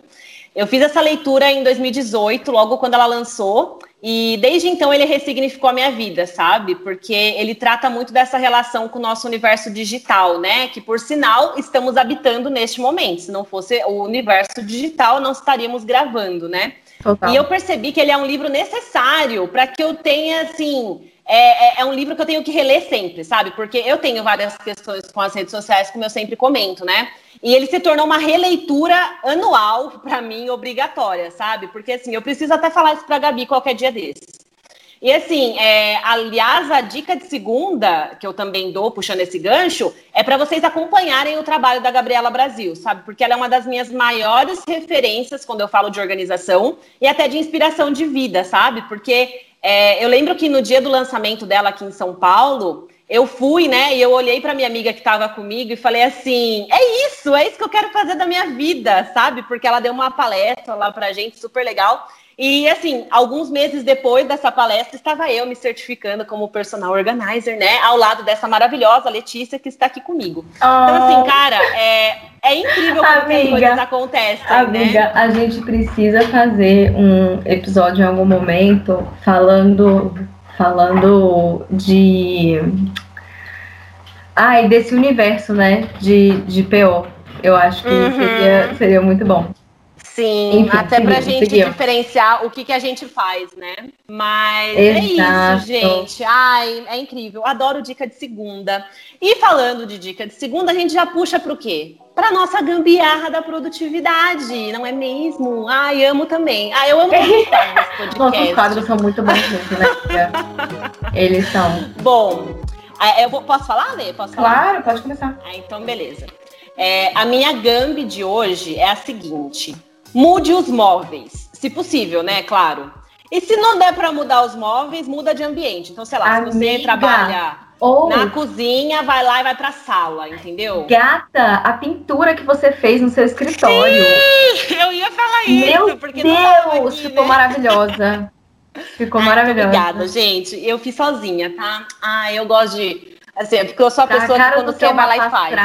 Eu fiz essa leitura em 2018, logo quando ela lançou, e desde então ele ressignificou a minha vida, sabe? Porque ele trata muito dessa relação com o nosso universo digital, né? Que por sinal estamos habitando neste momento. Se não fosse o universo digital, não estaríamos gravando, né? Total. E eu percebi que ele é um livro necessário para que eu tenha, assim, é, é, é, um livro que eu tenho que reler sempre, sabe? Porque eu tenho várias questões com as redes sociais, como eu sempre comento, né? E ele se tornou uma releitura anual, para mim, obrigatória, sabe? Porque, assim, eu preciso até falar isso pra Gabi qualquer dia desses. E assim, é, aliás, a dica de segunda, que eu também dou, puxando esse gancho, é para vocês acompanharem o trabalho da Gabriela Brasil, sabe? Porque ela é uma das minhas maiores referências quando eu falo de organização e até de inspiração de vida, sabe? Porque é, eu lembro que no dia do lançamento dela aqui em São Paulo, eu fui, né? E eu olhei para minha amiga que estava comigo e falei assim: é isso, é isso que eu quero fazer da minha vida, sabe? Porque ela deu uma palestra lá pra gente, super legal. E assim, alguns meses depois dessa palestra, estava eu me certificando como personal organizer, né? Ao lado dessa maravilhosa Letícia que está aqui comigo. Oh. Então, assim, cara, é, é incrível como amiga, as coisas acontecem. Né? Amiga, né? a gente precisa fazer um episódio em algum momento falando, falando de. Ai, desse universo, né? De, de PO. Eu acho que uhum. seria, seria muito bom. Sim, Enfim, até para a gente diferenciar o que, que a gente faz, né? Mas Exato. é isso, gente. Ai, é incrível. Adoro dica de segunda. E falando de dica de segunda, a gente já puxa para o quê? Para nossa gambiarra da produtividade, não é mesmo? Ai, amo também. Ai, eu amo os Nossos quadros são muito bons, né? Eles são. Bom, eu posso falar, Lê? Posso falar? Claro, pode começar. Ah, então, beleza. É, a minha gambi de hoje é a seguinte. Mude os móveis, se possível, né? Claro. E se não der para mudar os móveis, muda de ambiente. Então, sei lá, Amiga, se você trabalha ou... na cozinha, vai lá e vai para a sala, entendeu? Gata, a pintura que você fez no seu escritório. Sim, eu ia falar isso. Meu porque Deus, aqui, ficou né? maravilhosa. Ficou Ai, maravilhosa. Obrigada, gente. Eu fiz sozinha, tá? Ah, eu gosto de Assim, é porque eu sou a tá pessoa a que quando quer vai lá e faz.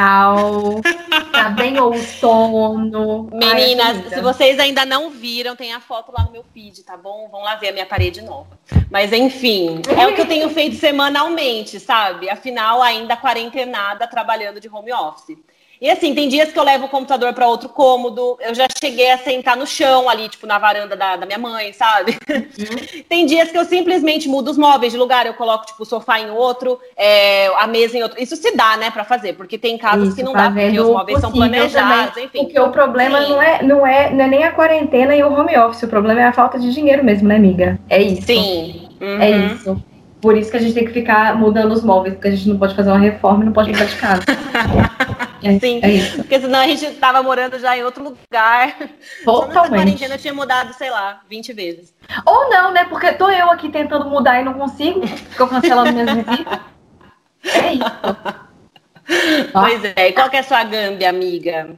tá bem outono. Meninas, Ai, se vocês ainda não viram, tem a foto lá no meu feed, tá bom? Vão lá ver a minha parede nova. Mas enfim, é o que eu tenho feito semanalmente, sabe? Afinal, ainda quarentenada trabalhando de home office. E assim, tem dias que eu levo o computador para outro cômodo, eu já cheguei a sentar no chão ali, tipo, na varanda da, da minha mãe, sabe? Uhum. tem dias que eu simplesmente mudo os móveis de lugar, eu coloco, tipo, o sofá em outro, é, a mesa em outro. Isso se dá, né, para fazer, porque tem casos Isso, que não dá, porque os móveis são planejados, também, enfim. Porque o problema não é, não, é, não é nem a quarentena e o home office, o problema é a falta de dinheiro mesmo, né, amiga? É isso. Sim. Uhum. É isso. Por isso que a gente tem que ficar mudando os móveis, porque a gente não pode fazer uma reforma e não pode mudar de casa. É, Sim, é porque senão a gente tava morando já em outro lugar. Totalmente. Só nessa quarentena eu tinha mudado, sei lá, 20 vezes. Ou não, né? Porque tô eu aqui tentando mudar e não consigo. Ficou cancelando minhas visitas. É isso. Pois é. E qual que é a sua gambi, amiga?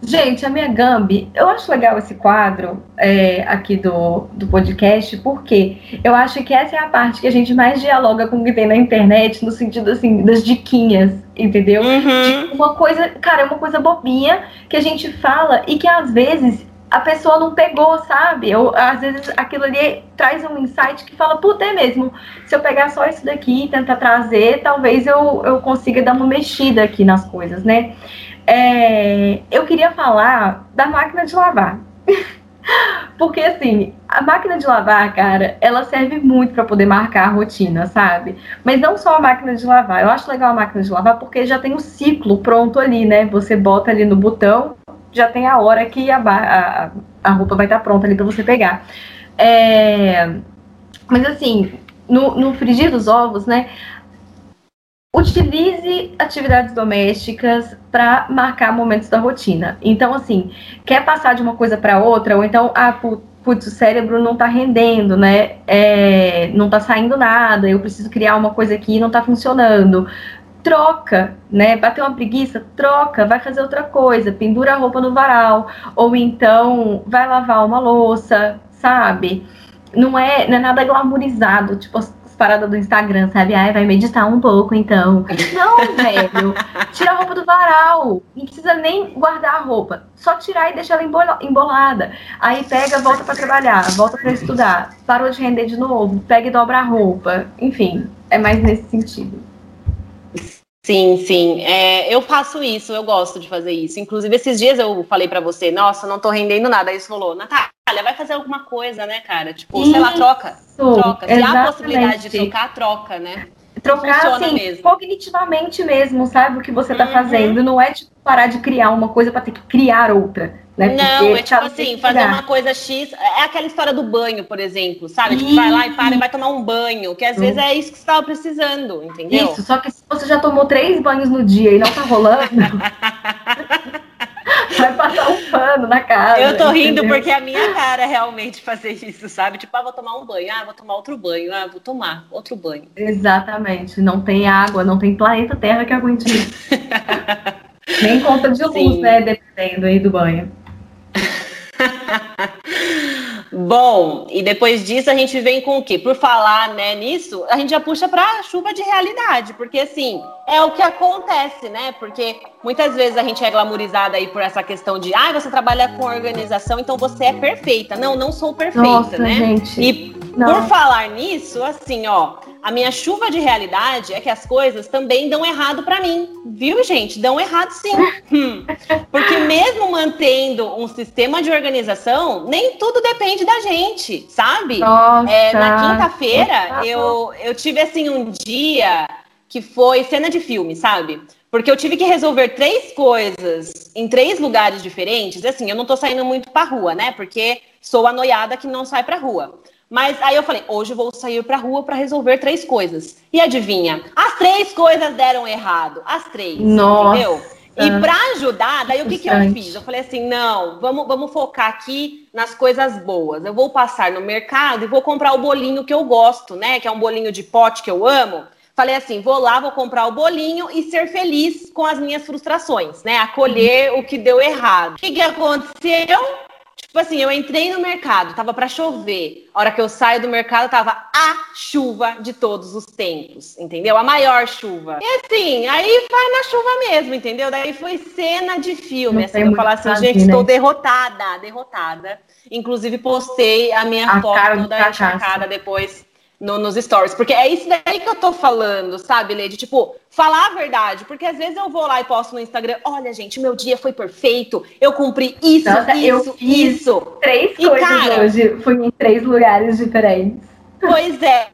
Gente, a minha Gambi, eu acho legal esse quadro é, aqui do, do podcast, porque eu acho que essa é a parte que a gente mais dialoga com o que tem na internet, no sentido assim, das diquinhas, entendeu? Uhum. uma coisa, cara, é uma coisa bobinha que a gente fala e que às vezes a pessoa não pegou, sabe? Ou às vezes aquilo ali traz um insight que fala, puta, é mesmo. Se eu pegar só isso daqui e tentar trazer, talvez eu, eu consiga dar uma mexida aqui nas coisas, né? É, eu queria falar da máquina de lavar. Porque assim, a máquina de lavar, cara, ela serve muito para poder marcar a rotina, sabe? Mas não só a máquina de lavar. Eu acho legal a máquina de lavar porque já tem o ciclo pronto ali, né? Você bota ali no botão, já tem a hora que a, a, a roupa vai estar tá pronta ali para você pegar. É, mas assim, no, no frigir dos ovos, né? Utilize atividades domésticas para marcar momentos da rotina. Então, assim, quer passar de uma coisa para outra, ou então, ah, putz, o cérebro não está rendendo, né? É, não está saindo nada, eu preciso criar uma coisa aqui e não está funcionando. Troca, né? Bateu uma preguiça, troca, vai fazer outra coisa, pendura a roupa no varal, ou então vai lavar uma louça, sabe? Não é, não é nada glamourizado, tipo, paradas do Instagram, sabe? Ai, vai meditar um pouco, então. Não, velho. Tira a roupa do varal. Não precisa nem guardar a roupa. Só tirar e deixar ela embolada. Aí pega, volta para trabalhar, volta para estudar. Parou de render de novo, pega e dobra a roupa. Enfim, é mais nesse sentido. Sim, sim. É, eu faço isso, eu gosto de fazer isso. Inclusive, esses dias eu falei para você, nossa, não tô rendendo nada. Aí você falou, Natália, vai fazer alguma coisa, né, cara? Tipo, isso, sei lá, troca. Troca. Se há a possibilidade de trocar, troca, né? Trocar, assim, mesmo. cognitivamente mesmo, sabe o que você tá uhum. fazendo. Não é, tipo, parar de criar uma coisa para ter que criar outra. Né? Não, é tipo assim, fazer uma coisa X. É aquela história do banho, por exemplo, sabe? Tipo, vai lá e para e vai tomar um banho, que às vezes é isso que você estava precisando, entendeu? Isso, só que se você já tomou três banhos no dia e não tá rolando. vai passar um pano na casa. Eu tô rindo entendeu? porque é a minha cara é realmente fazer isso, sabe? Tipo, ah, vou tomar um banho, ah, vou tomar outro banho, ah, vou tomar outro banho. Exatamente. Não tem água, não tem planeta Terra que aguente isso. Nem conta de luz, Sim. né? Dependendo aí do banho. Bom, e depois disso a gente vem com o quê? Por falar né, nisso, a gente já puxa para chuva de realidade, porque assim, é o que acontece, né? Porque muitas vezes a gente é glamourizada aí por essa questão de, ah, você trabalha com organização, então você é perfeita. Não, não sou perfeita, Nossa, né? Gente. E não. por falar nisso, assim, ó, a minha chuva de realidade é que as coisas também dão errado para mim, viu, gente? Dão errado sim. Hum. Porque mesmo mantendo um sistema de organização, nem tudo depende da gente, sabe? É, na quinta-feira, eu, eu tive assim um dia que foi cena de filme, sabe? Porque eu tive que resolver três coisas em três lugares diferentes. Assim, eu não tô saindo muito pra rua, né? Porque sou a noiada que não sai pra rua. Mas aí eu falei, hoje eu vou sair pra rua para resolver três coisas. E adivinha? As três coisas deram errado. As três. Nossa. Entendeu? E para ajudar, daí o que, que eu fiz? Eu falei assim: não, vamos, vamos focar aqui nas coisas boas. Eu vou passar no mercado e vou comprar o bolinho que eu gosto, né? Que é um bolinho de pote que eu amo. Falei assim: vou lá, vou comprar o bolinho e ser feliz com as minhas frustrações, né? Acolher o que deu errado. O que, que aconteceu? Tipo assim, eu entrei no mercado, tava para chover. A hora que eu saio do mercado, tava a chuva de todos os tempos, entendeu? A maior chuva. E assim, aí vai na chuva mesmo, entendeu? Daí foi cena de filme. Não assim, eu falar assim, gente, estou né? derrotada, derrotada. Inclusive, postei a minha a foto toda encharcada depois no, nos stories. Porque é isso daí que eu tô falando, sabe, Lady? Tipo, falar a verdade. Porque às vezes eu vou lá e posto no Instagram: olha, gente, meu dia foi perfeito, eu cumpri isso, Nossa, isso, isso. Três e, coisas cara, hoje. Fui em três lugares diferentes. Pois é,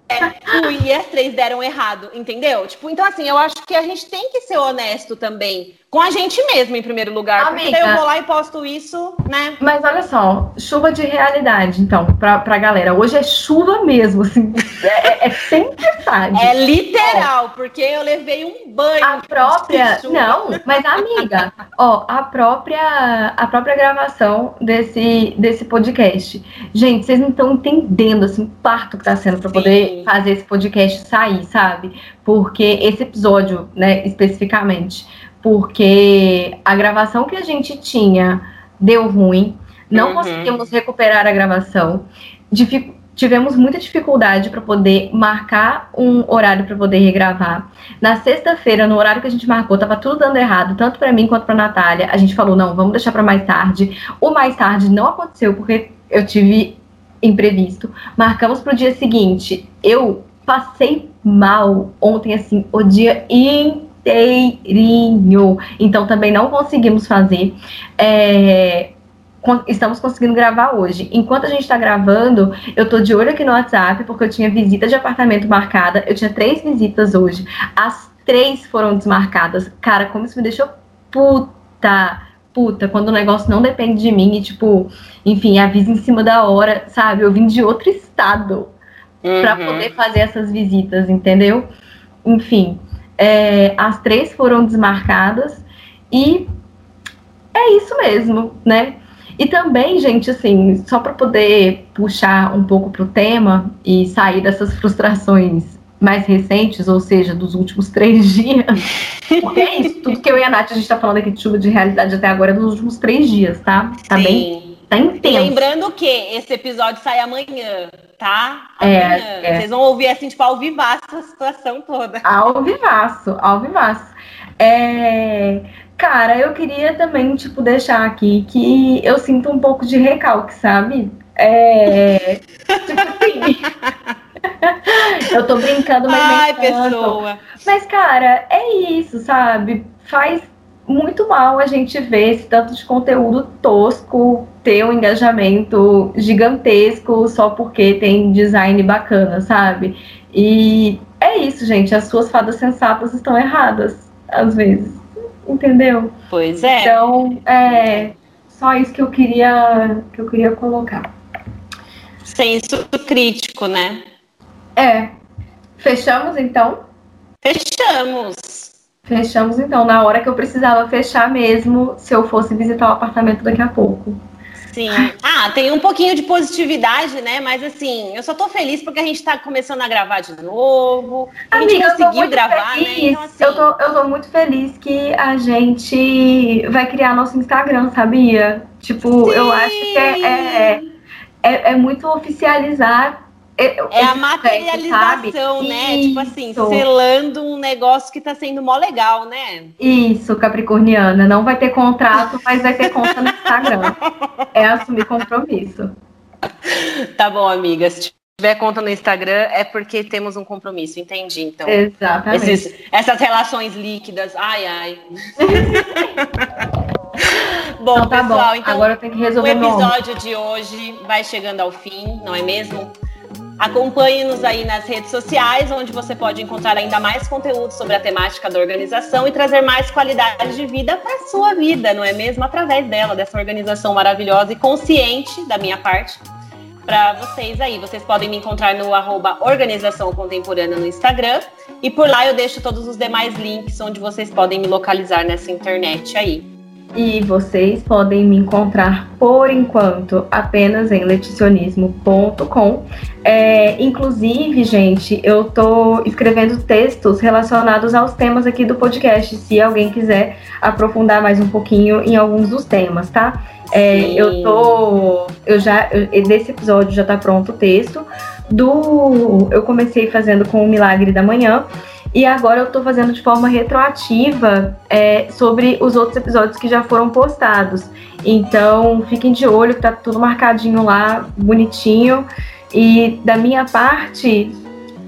fui e as três deram errado, entendeu? Tipo, então assim, eu acho que a gente tem que ser honesto também com a gente mesmo, em primeiro lugar. Amiga, porque daí eu vou lá e posto isso, né? Mas olha só, chuva de realidade, então, pra, pra galera. Hoje é chuva mesmo, assim. É, é, é tempestade. É literal, ó, porque eu levei um banho. A própria. Não, mas amiga, ó, a própria, a própria gravação desse, desse podcast. Gente, vocês não estão entendendo, assim, o parto que tá sendo pra Sim. poder fazer esse podcast sair, sabe? Porque esse episódio, né, especificamente porque a gravação que a gente tinha deu ruim, não uhum. conseguimos recuperar a gravação, tivemos muita dificuldade para poder marcar um horário para poder regravar. Na sexta-feira, no horário que a gente marcou, tava tudo dando errado, tanto para mim quanto para Natália. A gente falou: "Não, vamos deixar para mais tarde". O mais tarde não aconteceu porque eu tive imprevisto. Marcamos para o dia seguinte. Eu passei mal ontem assim, o dia inteirinho. Então também não conseguimos fazer. É, estamos conseguindo gravar hoje. Enquanto a gente está gravando, eu tô de olho aqui no WhatsApp, porque eu tinha visita de apartamento marcada. Eu tinha três visitas hoje. As três foram desmarcadas. Cara, como isso me deixou puta, puta, quando o negócio não depende de mim e, tipo, enfim, avisa em cima da hora, sabe? Eu vim de outro estado uhum. para poder fazer essas visitas, entendeu? Enfim, é, as três foram desmarcadas e é isso mesmo, né? E também, gente, assim, só para poder puxar um pouco para o tema e sair dessas frustrações mais recentes, ou seja, dos últimos três dias. Porque é isso, tudo que eu e a Nath, a gente está falando aqui de chuva de realidade até agora é dos últimos três dias, tá? Tá Sim. bem? Tá intenso. lembrando que esse episódio sai amanhã, tá? É, amanhã. É, é. Vocês vão ouvir assim, tipo, ao vivaço a situação toda. Ao vivaço, ao vivaço. É... Cara, eu queria também, tipo, deixar aqui que eu sinto um pouco de recalque, sabe? É. tipo assim. eu tô brincando, mas. Ai, pessoa. Mas, cara, é isso, sabe? Faz muito mal a gente ver esse tanto de conteúdo tosco ter um engajamento gigantesco só porque tem design bacana, sabe? E é isso, gente. As suas fadas sensatas estão erradas, às vezes entendeu? Pois é. Então, é só isso que eu queria que eu queria colocar. Senso crítico, né? É. Fechamos então? Fechamos. Fechamos então, na hora que eu precisava fechar mesmo, se eu fosse visitar o apartamento daqui a pouco. Sim. Ah, tem um pouquinho de positividade, né? Mas assim, eu só tô feliz porque a gente tá começando a gravar de novo. A Amiga, gente conseguiu gravar, né? feliz. né? Então, assim... eu, tô, eu tô muito feliz que a gente vai criar nosso Instagram, sabia? Tipo, Sim. eu acho que é, é, é, é muito oficializar é, é a materialização, né? Isso. Tipo assim, selando um negócio que tá sendo mó legal, né? Isso, Capricorniana. Não vai ter contrato, mas vai ter conta no Instagram. é assumir compromisso. Tá bom, amiga. Se tiver conta no Instagram, é porque temos um compromisso, entendi. Então, Exatamente. Esses, essas relações líquidas, ai, ai. bom, então, tá pessoal, bom. então agora que resolver o episódio de hoje vai chegando ao fim, não é mesmo? Acompanhe-nos aí nas redes sociais, onde você pode encontrar ainda mais conteúdo sobre a temática da organização e trazer mais qualidade de vida para a sua vida, não é mesmo? Através dela, dessa organização maravilhosa e consciente da minha parte para vocês aí. Vocês podem me encontrar no arroba Organização Contemporânea no Instagram. E por lá eu deixo todos os demais links onde vocês podem me localizar nessa internet aí. E vocês podem me encontrar por enquanto apenas em leticionismo.com. É, inclusive, gente, eu tô escrevendo textos relacionados aos temas aqui do podcast, se alguém quiser aprofundar mais um pouquinho em alguns dos temas, tá? É, eu tô. Eu já. Eu, desse episódio já tá pronto o texto. Do. Eu comecei fazendo com o Milagre da Manhã. E agora eu tô fazendo de forma retroativa é, sobre os outros episódios que já foram postados. Então, fiquem de olho, que tá tudo marcadinho lá, bonitinho. E da minha parte,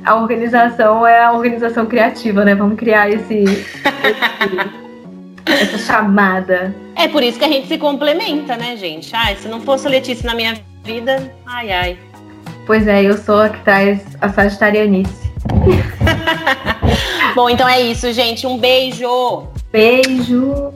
a organização é a organização criativa, né? Vamos criar esse, esse essa chamada. É por isso que a gente se complementa, né, gente? Ai, se não fosse a Letícia na minha vida, ai, ai. Pois é, eu sou a que traz a sagitarianice. Bom, então é isso, gente. Um beijo. Beijo.